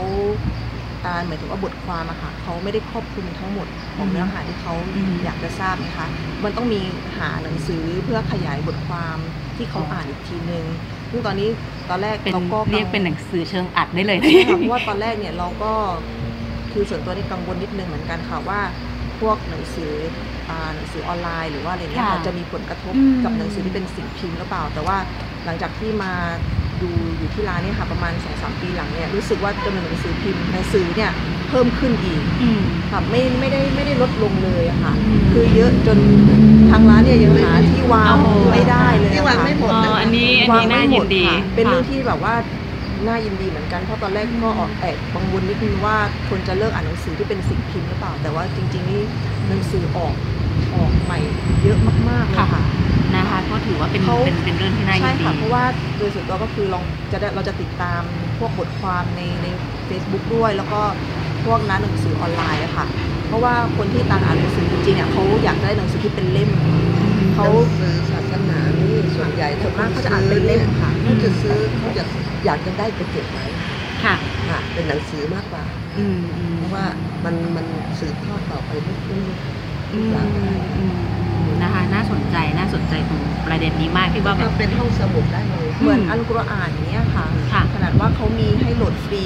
Speaker 7: อ่าหมายถึงว่าบทความอะค่ะเขาไม่ได้ครอบคลุมทั้งหมดของเนื้อหาที่เขา
Speaker 4: อืม
Speaker 7: อยากจะทราบนะคะมันต้องมีหาหนังสือเพื่อขยายบทความที่เขาอ่านอีกทีนึงซึ่งตอนนี้ตอนแรก
Speaker 4: เป็น
Speaker 7: เราก็
Speaker 4: เรียกเป็นหนังสือเชิงอัดได้เลย
Speaker 7: ใช่ค่ะเพราะว่าตอนแรกเนี่ยเราก็คือส่วนตัวนี่กังวลนิดนึงเหมือนกันค่ะว่าพวกหนังสืออ่าหนังสือออนไลน์หรือว่าอะไรเงี้ย
Speaker 4: ค่ะ
Speaker 7: ค่ะจะมีผลกระทบ
Speaker 4: อืม
Speaker 7: กับหนังสือที่เป็นสิ่งพิมพ์หรือเปล่า แต่ว่าหลังจากที่มา ดูอยู่ที่ร้านเนี่ยค่ะประมาณ2อสปีหลังเนี่ยรู้สึกว่าจำนวนหนังสือพิมพ์หนังสือเนี่ยเพิ่มขึ้นอีก
Speaker 4: อืม
Speaker 7: ค่ะไม่ไม่ได้ไม่ได้ลดลงเลยอะค่ะ
Speaker 4: อืม
Speaker 7: คือเยอะจนทางร้านเนี่ยยังหาที่วาง
Speaker 4: โอ้โห
Speaker 7: ไม่ได้เลย
Speaker 9: ที่วาง
Speaker 7: ค่ะ
Speaker 9: ไม่หมด
Speaker 4: อ๋อ
Speaker 9: นะ
Speaker 4: อันนี้อัน
Speaker 7: วาง
Speaker 4: นี้น่า
Speaker 7: ไม่ห
Speaker 4: ยิ
Speaker 7: ม
Speaker 4: น
Speaker 7: ด
Speaker 4: ดี
Speaker 7: ค่ะเป็นเรื่อง
Speaker 4: ค่ะ
Speaker 7: ที่แบบว่าน่ายินดีเหมือนกันเพราะตอนแรกก็ออกแอบกังวลนิดนึงว่าคนจะเลิกอ่านหนังสือที่เป็นสิ่งพิมพ์หรือเปล่า แต่ว่าจริง ๆ นี่หนังสือออกออกใหม่เยอะมากๆเลยค่ะ
Speaker 4: นะคะ ก็ถือว่าเป็น
Speaker 7: เขา
Speaker 4: เป็นเป็นเรื่องที่น่ายิ
Speaker 7: ใช่
Speaker 4: นดี
Speaker 7: ค่ะเพราะว่าโดยส่วนตัวก็คือลองจะได้เราจะติดตามพวกบทความในใน Facebook ด้วย แล้วก็พวกร้านหนังสือออนไลน์อะค่ะ เพราะว่าคนที่ตามอ่านหนังสือจริงๆเนี่ยเขาอยากได้หนังสือที่เป็นเล่ม
Speaker 9: เขา
Speaker 7: เขา
Speaker 9: ซื้อศาสนานี่ส่วนใหญ่
Speaker 7: ส่วนมากเขาจะอ่านเป็นเล่มค่ะ
Speaker 9: เขาจะซื้อเขาจะอยากจะได้ไปเก็บไว้
Speaker 4: ค่ะ
Speaker 9: ค่ะ เป็นหนังสือมากกว่า
Speaker 4: อืมอืม
Speaker 9: เพราะว่ามันมันสืบทอดต่อไปไม่ไม่
Speaker 4: อืม
Speaker 9: ไม่หลัง
Speaker 4: ประเด็นนี้มากที่ว่าแบ
Speaker 9: ก็
Speaker 4: บ
Speaker 9: เป็นห้องสมุดได้เลย
Speaker 7: เหมือน
Speaker 4: อืม
Speaker 7: อันกุรอานเนี้ยค่ะ
Speaker 4: ค่ะ
Speaker 7: ขนาดว่าเขามีให้โหลดฟรี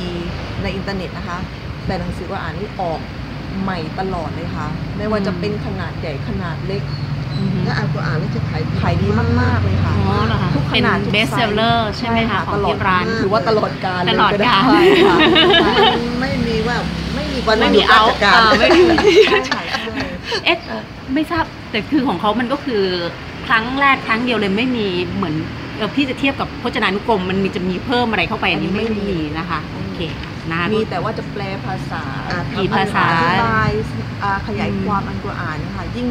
Speaker 7: ในอินเทอร์เน็ตนะคะ แต่หนังสือกุรอานนี่ออกใหม่ตลอดเลยค่ะ ไม่ว่าจะเป็นขนาดใหญ่ขนาดเล็ก
Speaker 4: อืม
Speaker 9: ถ้าอ่านกุรอานนี่จะขาย
Speaker 7: ขายดีมาก ๆ เลยค่ะ
Speaker 4: อ๋อเหรอคะ
Speaker 7: ทุกข
Speaker 4: เป็น
Speaker 7: นาดทุก
Speaker 4: best
Speaker 7: ไซส์
Speaker 4: seller ใช่ไหมคะของ
Speaker 7: ตลอ
Speaker 4: ที่
Speaker 7: ด
Speaker 4: ร้าน
Speaker 7: หรือว่าตลอดการ
Speaker 4: ตลอดกาล
Speaker 7: ใช่ค่ะ
Speaker 9: ไม่มีว่าไม่มี
Speaker 4: ไม่
Speaker 9: วัน
Speaker 4: มี
Speaker 9: หยุด
Speaker 4: เอา
Speaker 9: ราชการ
Speaker 4: เออไม่มี
Speaker 7: ใช่ค่ะใช่
Speaker 4: เอ๊ะไม่ทราบแต่คือของเขามันก็คือ ครั้งแรกครั้งเดียวเลยไม่มีเหมือนเออพี่จะเทียบกับพจนานุกรมมันมีจะมีเพิ่มอะไรเข้าไปอันนี้ไม่มีนะคะโอเคนะคะ
Speaker 7: มีแต่ว่าจะแปลภาษา
Speaker 9: อ่า
Speaker 4: กี่ภาษา
Speaker 7: อธิบายอ่าขยาย
Speaker 4: อืม
Speaker 7: ความอันกุรอานเนี่ยค่ะยิ่ง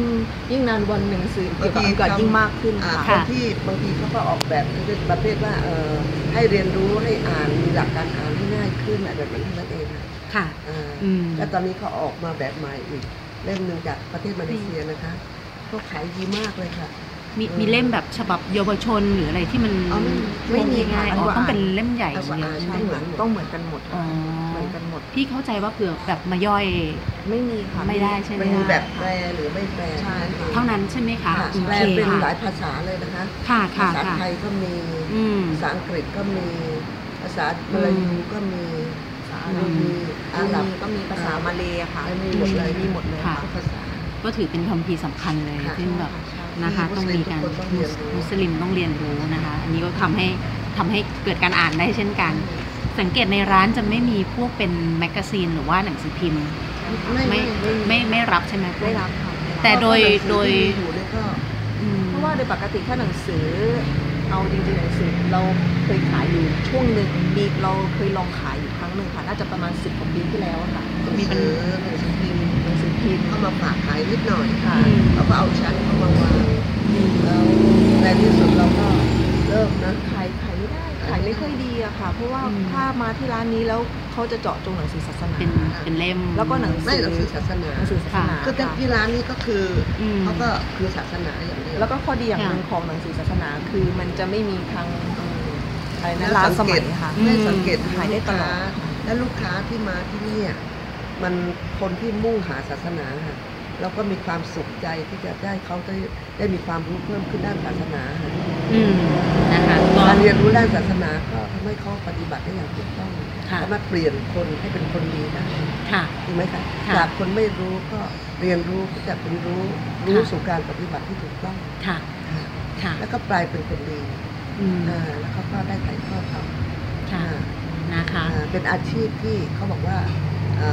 Speaker 7: ยิ่งนานวันหนังสือเกี่ยวกับอันกุรอานยิ่งมากขึ้น
Speaker 9: อ่า
Speaker 7: ค่ะ
Speaker 9: คนที่บางทีเขาก็ออกแบบประเภทว่าเออให้เรียนรู้ให้อ่านมีหลักการอ่านให้ง่ายขึ้นอะไรแบบนั้นเท่านั้นเองนะ
Speaker 4: ค่ะ
Speaker 9: อ่า
Speaker 4: อืม
Speaker 9: แล้วตอนนี้เขาออกมาแบบใหม่อีกเล่มหนึ่งจากประเทศมาเลเซียนะคะก็ขายดีมากเลยค่ะ
Speaker 4: มีมีเล่มแบบฉบับเยาวชนหรืออะไรที่มัน
Speaker 9: อ๋อไม่
Speaker 7: ไม่มี
Speaker 4: ง่ายๆ
Speaker 7: ค่ะ
Speaker 4: อ๋อ
Speaker 7: อันว่า
Speaker 4: ต้องเป็นเล่มใหญ่
Speaker 9: อันว่า
Speaker 4: เดียว
Speaker 9: อ่าน
Speaker 4: ใช่ไหม
Speaker 7: ใช่เหมือนต้องเหมือนกันหมด
Speaker 4: อ๋อ
Speaker 7: เหมือนกันหมด
Speaker 4: พี่เข้าใจว่าเผื่อแบบมาย่อย
Speaker 7: ไม่มีค่ะ
Speaker 4: ไม่ได้ใช่ไหม
Speaker 9: มันมีแบบแปลหรือไม่แปล
Speaker 7: ใช่ค่ะ
Speaker 4: เท่านั้นใช่ไหมคะ
Speaker 9: ค่ะ
Speaker 4: โอ
Speaker 9: แปล
Speaker 4: เค
Speaker 9: เป็นหลา
Speaker 4: ค่ะ
Speaker 9: ยภาษาเลยนะคะ
Speaker 4: ค่ะค่ะ
Speaker 9: ภาษา
Speaker 4: ค่ะ
Speaker 9: ไทยก็มี
Speaker 4: อืม
Speaker 9: ภาษาอังกฤษก็มี ภาษามาลายูก็มี
Speaker 7: อาหรับ
Speaker 9: มีอาหรับ
Speaker 7: ก็มีภาษามาเลยอะค่ะ
Speaker 9: มีหมดเลย
Speaker 7: มีหมดเลย
Speaker 4: ค่ะ
Speaker 9: ทุกภาษา
Speaker 4: ก็ถือเป็นคัมภีร์สำคัญเลย
Speaker 9: ค่ะ
Speaker 4: ซึ่งแบบ
Speaker 7: ใช่
Speaker 4: นะคะ
Speaker 9: มุ
Speaker 4: ต้อง
Speaker 9: สลิม
Speaker 4: มีการ
Speaker 9: ทุกคนต้องเรียนรู้
Speaker 4: มุสลิมต้องเรียนรู้นะคะ อันนี้ก็ทำให้ทำให้เกิดการอ่านได้เช่นกัน สังเกตในร้านจะไม่มีพวกเป็นแมกกาซีนหรือว่าหนังสือพิมพ์
Speaker 9: ไม่
Speaker 4: ไม่
Speaker 9: ไม่
Speaker 4: ไม่ไม่รับใช่ไหม
Speaker 7: ได้รับค่ะ
Speaker 4: แต่โดยโดย
Speaker 9: ที่มีอยู่เนี่ยก็
Speaker 4: อืม
Speaker 7: เพราะว่าโดยปกติถ้าหนังสือเอาจริงๆหนังสือเราเคยขายอยู่ช่วงหนึ่งมีเราเคยลองขายอยู่ครั้งหนึ่งค่ะน่าจะประมาณสิบกว่าปีที่แล้วอะค่ะ
Speaker 9: มีเป็นหนังสือ พิมพ์
Speaker 7: หนังสือพิมพ์
Speaker 9: เข้ามาฝากขายนิดหน่อย
Speaker 7: ค่ะ
Speaker 4: อืม
Speaker 9: เราก็เอาชั้นเข้ามาวางแล้วในที่สุดเราก็เลิกนะ
Speaker 7: ขายขายไม่ได้ขายไม่ค่อยดีอะค่ะ เพราะว่า
Speaker 4: อืม
Speaker 7: ถ้ามาที่ร้านนี้แล้วเขาจะเจาะจงหนังสือศาสนา
Speaker 4: เป็นเป็นเล่ม
Speaker 7: แล้วก็หนัง
Speaker 9: ไม่หนังสือศาสนา
Speaker 7: หนังสือศาสนา
Speaker 9: คือ
Speaker 7: ค่ะ
Speaker 9: ที่ร้านนี้ก็คือ
Speaker 4: อืม
Speaker 9: เขาก็คือศาสนาอย่างเดียว
Speaker 7: แล้วก็ข้อดีอย่างหนึ่ง
Speaker 4: ค่ะ
Speaker 7: ของหนังสือศาสนาคือมันจะไม่มีทางเอ่ออะไรนะ
Speaker 9: แล้ว
Speaker 7: ร้านส
Speaker 9: สังเก
Speaker 7: มัย
Speaker 9: ต
Speaker 7: ค่ะ
Speaker 9: ได้สังเกต
Speaker 7: ขายได้ตลอด
Speaker 9: และลูกค้าที่มาที่นี่อะ มันคนที่มุ่งหาศาสนาค่ะแล้วก็มีความสุขใจที่จะได้เขาได้ได้มีความรู้เพิ่มขึ้นด้านศาสนาค่ะ
Speaker 4: อืมนะคะก็
Speaker 9: การเรียนรู้ด้านศาสนาก็ทำให้เขาปฏิบัติได้อย่างถูกต้อง
Speaker 4: ค่ะ
Speaker 9: สามารถเปลี่ยนคนให้เป็นคนดีได้
Speaker 4: ค่ะ
Speaker 9: จริงไหมคะ
Speaker 4: ค่ะ
Speaker 9: จากคนไม่รู้ก็เรียนรู้ก็จะเป็นรู้รู้
Speaker 4: ค่ะ
Speaker 9: สู่การปฏิบัติที่ถูกต้อง
Speaker 4: ค่ะ
Speaker 9: ค่ะ
Speaker 4: ค่ะ
Speaker 9: แล้วก็กลายเป็นคนดี
Speaker 4: อืม
Speaker 9: อ่าแล้วเขาก็ได้ถ่ายทอดเขา
Speaker 4: ค่ะ
Speaker 9: อ่า
Speaker 4: นะคะ
Speaker 9: อ่าเป็นอาชีพที่เขาบอกว่า อ่า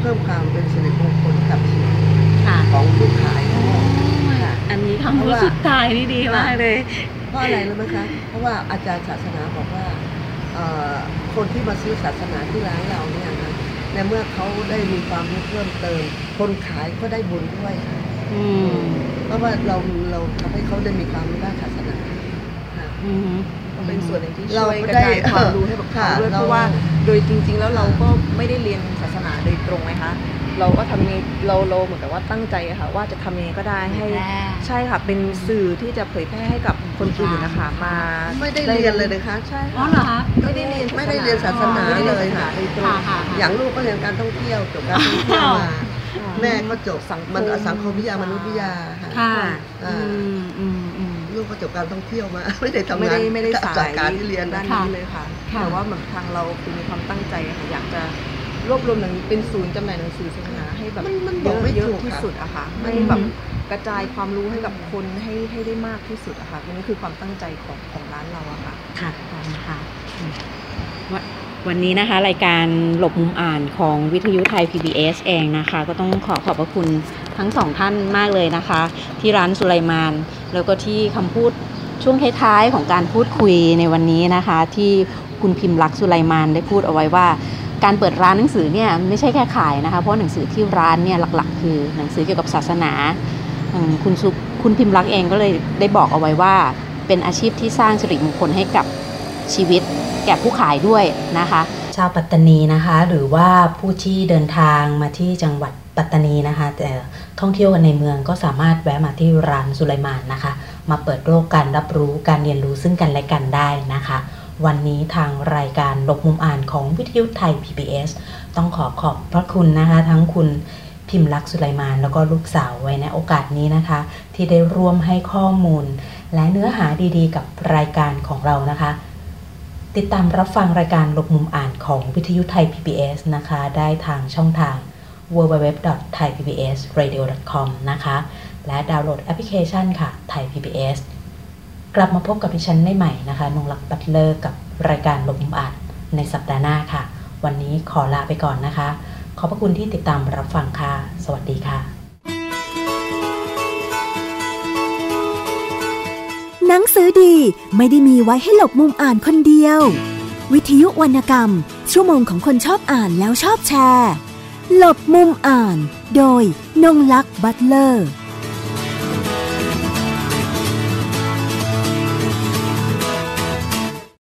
Speaker 9: เพิ่มความเป็นสิริมงคลกับชีวิต
Speaker 4: ค่ะ
Speaker 9: ของผู้ขายด้วยค่ะ
Speaker 4: อันนี้คำพูดสุดท้ายนี่ดีมากเลย
Speaker 9: เพราะอะไรรู้ไหมคะ เพราะว่าอาจารย์ศาสนาบอกว่าเอ่อคนที่มาซื้อศาสนาที่ร้านเราเนี่ยนะในเมื่อเขาได้มีความรู้เพิ่มเติม คนขายก็ได้บุญด้วยค่ะ
Speaker 4: อืม
Speaker 9: เพราะว่าเราเราทำให้เขาได้มีความรู้ด้านศาสนาค่ะ
Speaker 4: อืม
Speaker 7: เป็นส่วนหนึ่งที่
Speaker 9: เรา
Speaker 7: ช่วยกระ
Speaker 9: ได้
Speaker 7: จายความรู้ให้กับเขาด้วย
Speaker 9: ค่ะ
Speaker 7: เพราะว่า
Speaker 9: เโด
Speaker 7: ยจริง ๆ แล้วเราก็ไม่ได้เรียนศาสนาโดยตรงนะคะเราก็ทำยังไงเราเราเหมือนกับว่าตั้งใจอะค่ะ ว่าจะทำยังไงก็ได้ให้
Speaker 4: เผยแพร่
Speaker 7: ใช่ค่ะเป็นสื่อที่จะเผยแพร่ให้กับคนอื่นนะคะมา
Speaker 9: ไม่ได้เรียนเลยนะคะ
Speaker 7: ใช่
Speaker 4: อ๋อ
Speaker 7: ค่ะ
Speaker 4: เหรอคะ
Speaker 7: ไม่ได้เรียน
Speaker 9: ไม่ได้เรียนศาสนา
Speaker 7: ไม่ได้
Speaker 9: เลย
Speaker 7: ศาสนา
Speaker 9: ค่ะ
Speaker 7: โดยตรง
Speaker 4: ค่ะค่ะ
Speaker 9: อย่างลูกก็เรียนการท่องเที่ยวจบการท่องเที่ยวมา
Speaker 7: ค่ะ
Speaker 9: แม่ก็จบ
Speaker 7: สังคม
Speaker 9: มันสังคมวิทยามนุษยวิทยาค่ะ
Speaker 4: ค่ะ
Speaker 9: อ่า
Speaker 4: อืมอืมอืม
Speaker 9: ลูกก็จบการท่องเที่ยวมา ไม่ได้ทำ
Speaker 7: ไม่
Speaker 9: งาน
Speaker 7: ได้ไม่ได้สา
Speaker 9: จาก
Speaker 7: ย
Speaker 9: การที่เรียน
Speaker 7: ด้าน
Speaker 9: นะ
Speaker 7: นี้เลยค่ะ
Speaker 4: ค่ะ
Speaker 7: แต่ว่าเหมือนทางเราคือมีความตั้งใจอะค่ะอยากจะรวบรวมหนังเป็นศูนย์จำหน่ายหนังสือศาสนาให้แบบ
Speaker 9: มันมัน
Speaker 7: เย
Speaker 9: บอก
Speaker 7: อะ
Speaker 9: ไม่
Speaker 7: เยอะ
Speaker 9: ถูก
Speaker 7: ที่
Speaker 9: ค่ะ
Speaker 7: สุดอะค่ะ
Speaker 9: มัน
Speaker 7: ให้แบบกระจายความรู้ให้กับคนให้ให้ได้มากที่สุดอะค่ะนี่คือความตั้งใจของของร้านเราอะค่ะ
Speaker 4: ค่ะค่ะอืมวะวันนี้นะคะ รายการหลบมุมอ่านของวิทยุไทย PBS เองนะคะ ก็ต้องขอขอบพระคุณ ทั้งสองท่านมากเลยนะคะ ที่ร้านสุไลมาน แล้วก็ที่คำพูดช่วงท้ายๆของการพูดคุยในวันนี้นะคะ ที่คุณพิมพ์ลักษ์สุไลมานได้พูดเอาไว้ว่า การเปิดร้านหนังสือเนี่ยไม่ใช่แค่ขายนะคะ เพราะหนังสือที่ร้านเนี่ยหลักๆ คือหนังสือเกี่ยวกับศาสนาคุณสุคุณพิมพ์ลักษ์เองก็เลยได้บอกเอาไว้ว่า เป็นอาชีพที่สร้างสิริมงคลให้กับชีวิตแก่ผู้ขายด้วยนะคะ
Speaker 2: ชาวปัตตานีนะคะ หรือว่าผู้ที่เดินทางมาที่จังหวัด ปัตตานีนะคะ แต่ท่องเที่ยวกันในเมืองก็สามารถแวะมาที่ร้านสุไลมานนะคะ มาเปิดโลกการรับรู้การเรียนรู้ซึ่งกันและกันได้นะคะ วันนี้ทางรายการหลบมุมอ่านของวิทยุไทย PBS ต้องขอขอบพระคุณนะคะ ทั้งคุณพิมพ์ลักษณ์สุไลมานแล้วก็ลูกสาวไว้ในโอกาสนี้นะคะ ที่ได้ร่วมให้ข้อมูล และเนื้อหาดีๆ กับรายการของเรานะคะ ติดตามรับฟังรายการหลบมุมอ่านของวิทยุไทย PBS นะคะ ได้ทางช่องทาง www.thaipbsradio.com นะคะ และดาวน์โหลดแอปพลิเคชันค่ะไทย PBS กลับมาพบกับดิฉันได้ใหม่นะคะนงลักษ์บัตเลอร์กับรายการหลบมุมอ่านในสัปดาห์หน้าค่ะ วันนี้ขอลาไปก่อนนะคะ ขอบพระคุณที่ติดตามรับฟังค่ะ สวัสดีค่ะ
Speaker 1: หนังสือดีไม่ได้มีไว้ให้หลบมุมอ่านคนเดียว วิทยุวรรณกรรม ชั่วโมงของคนชอบอ่านแล้วชอบแชร์ หลบมุมอ่าน โดยนงลักษ์บัตเลอร์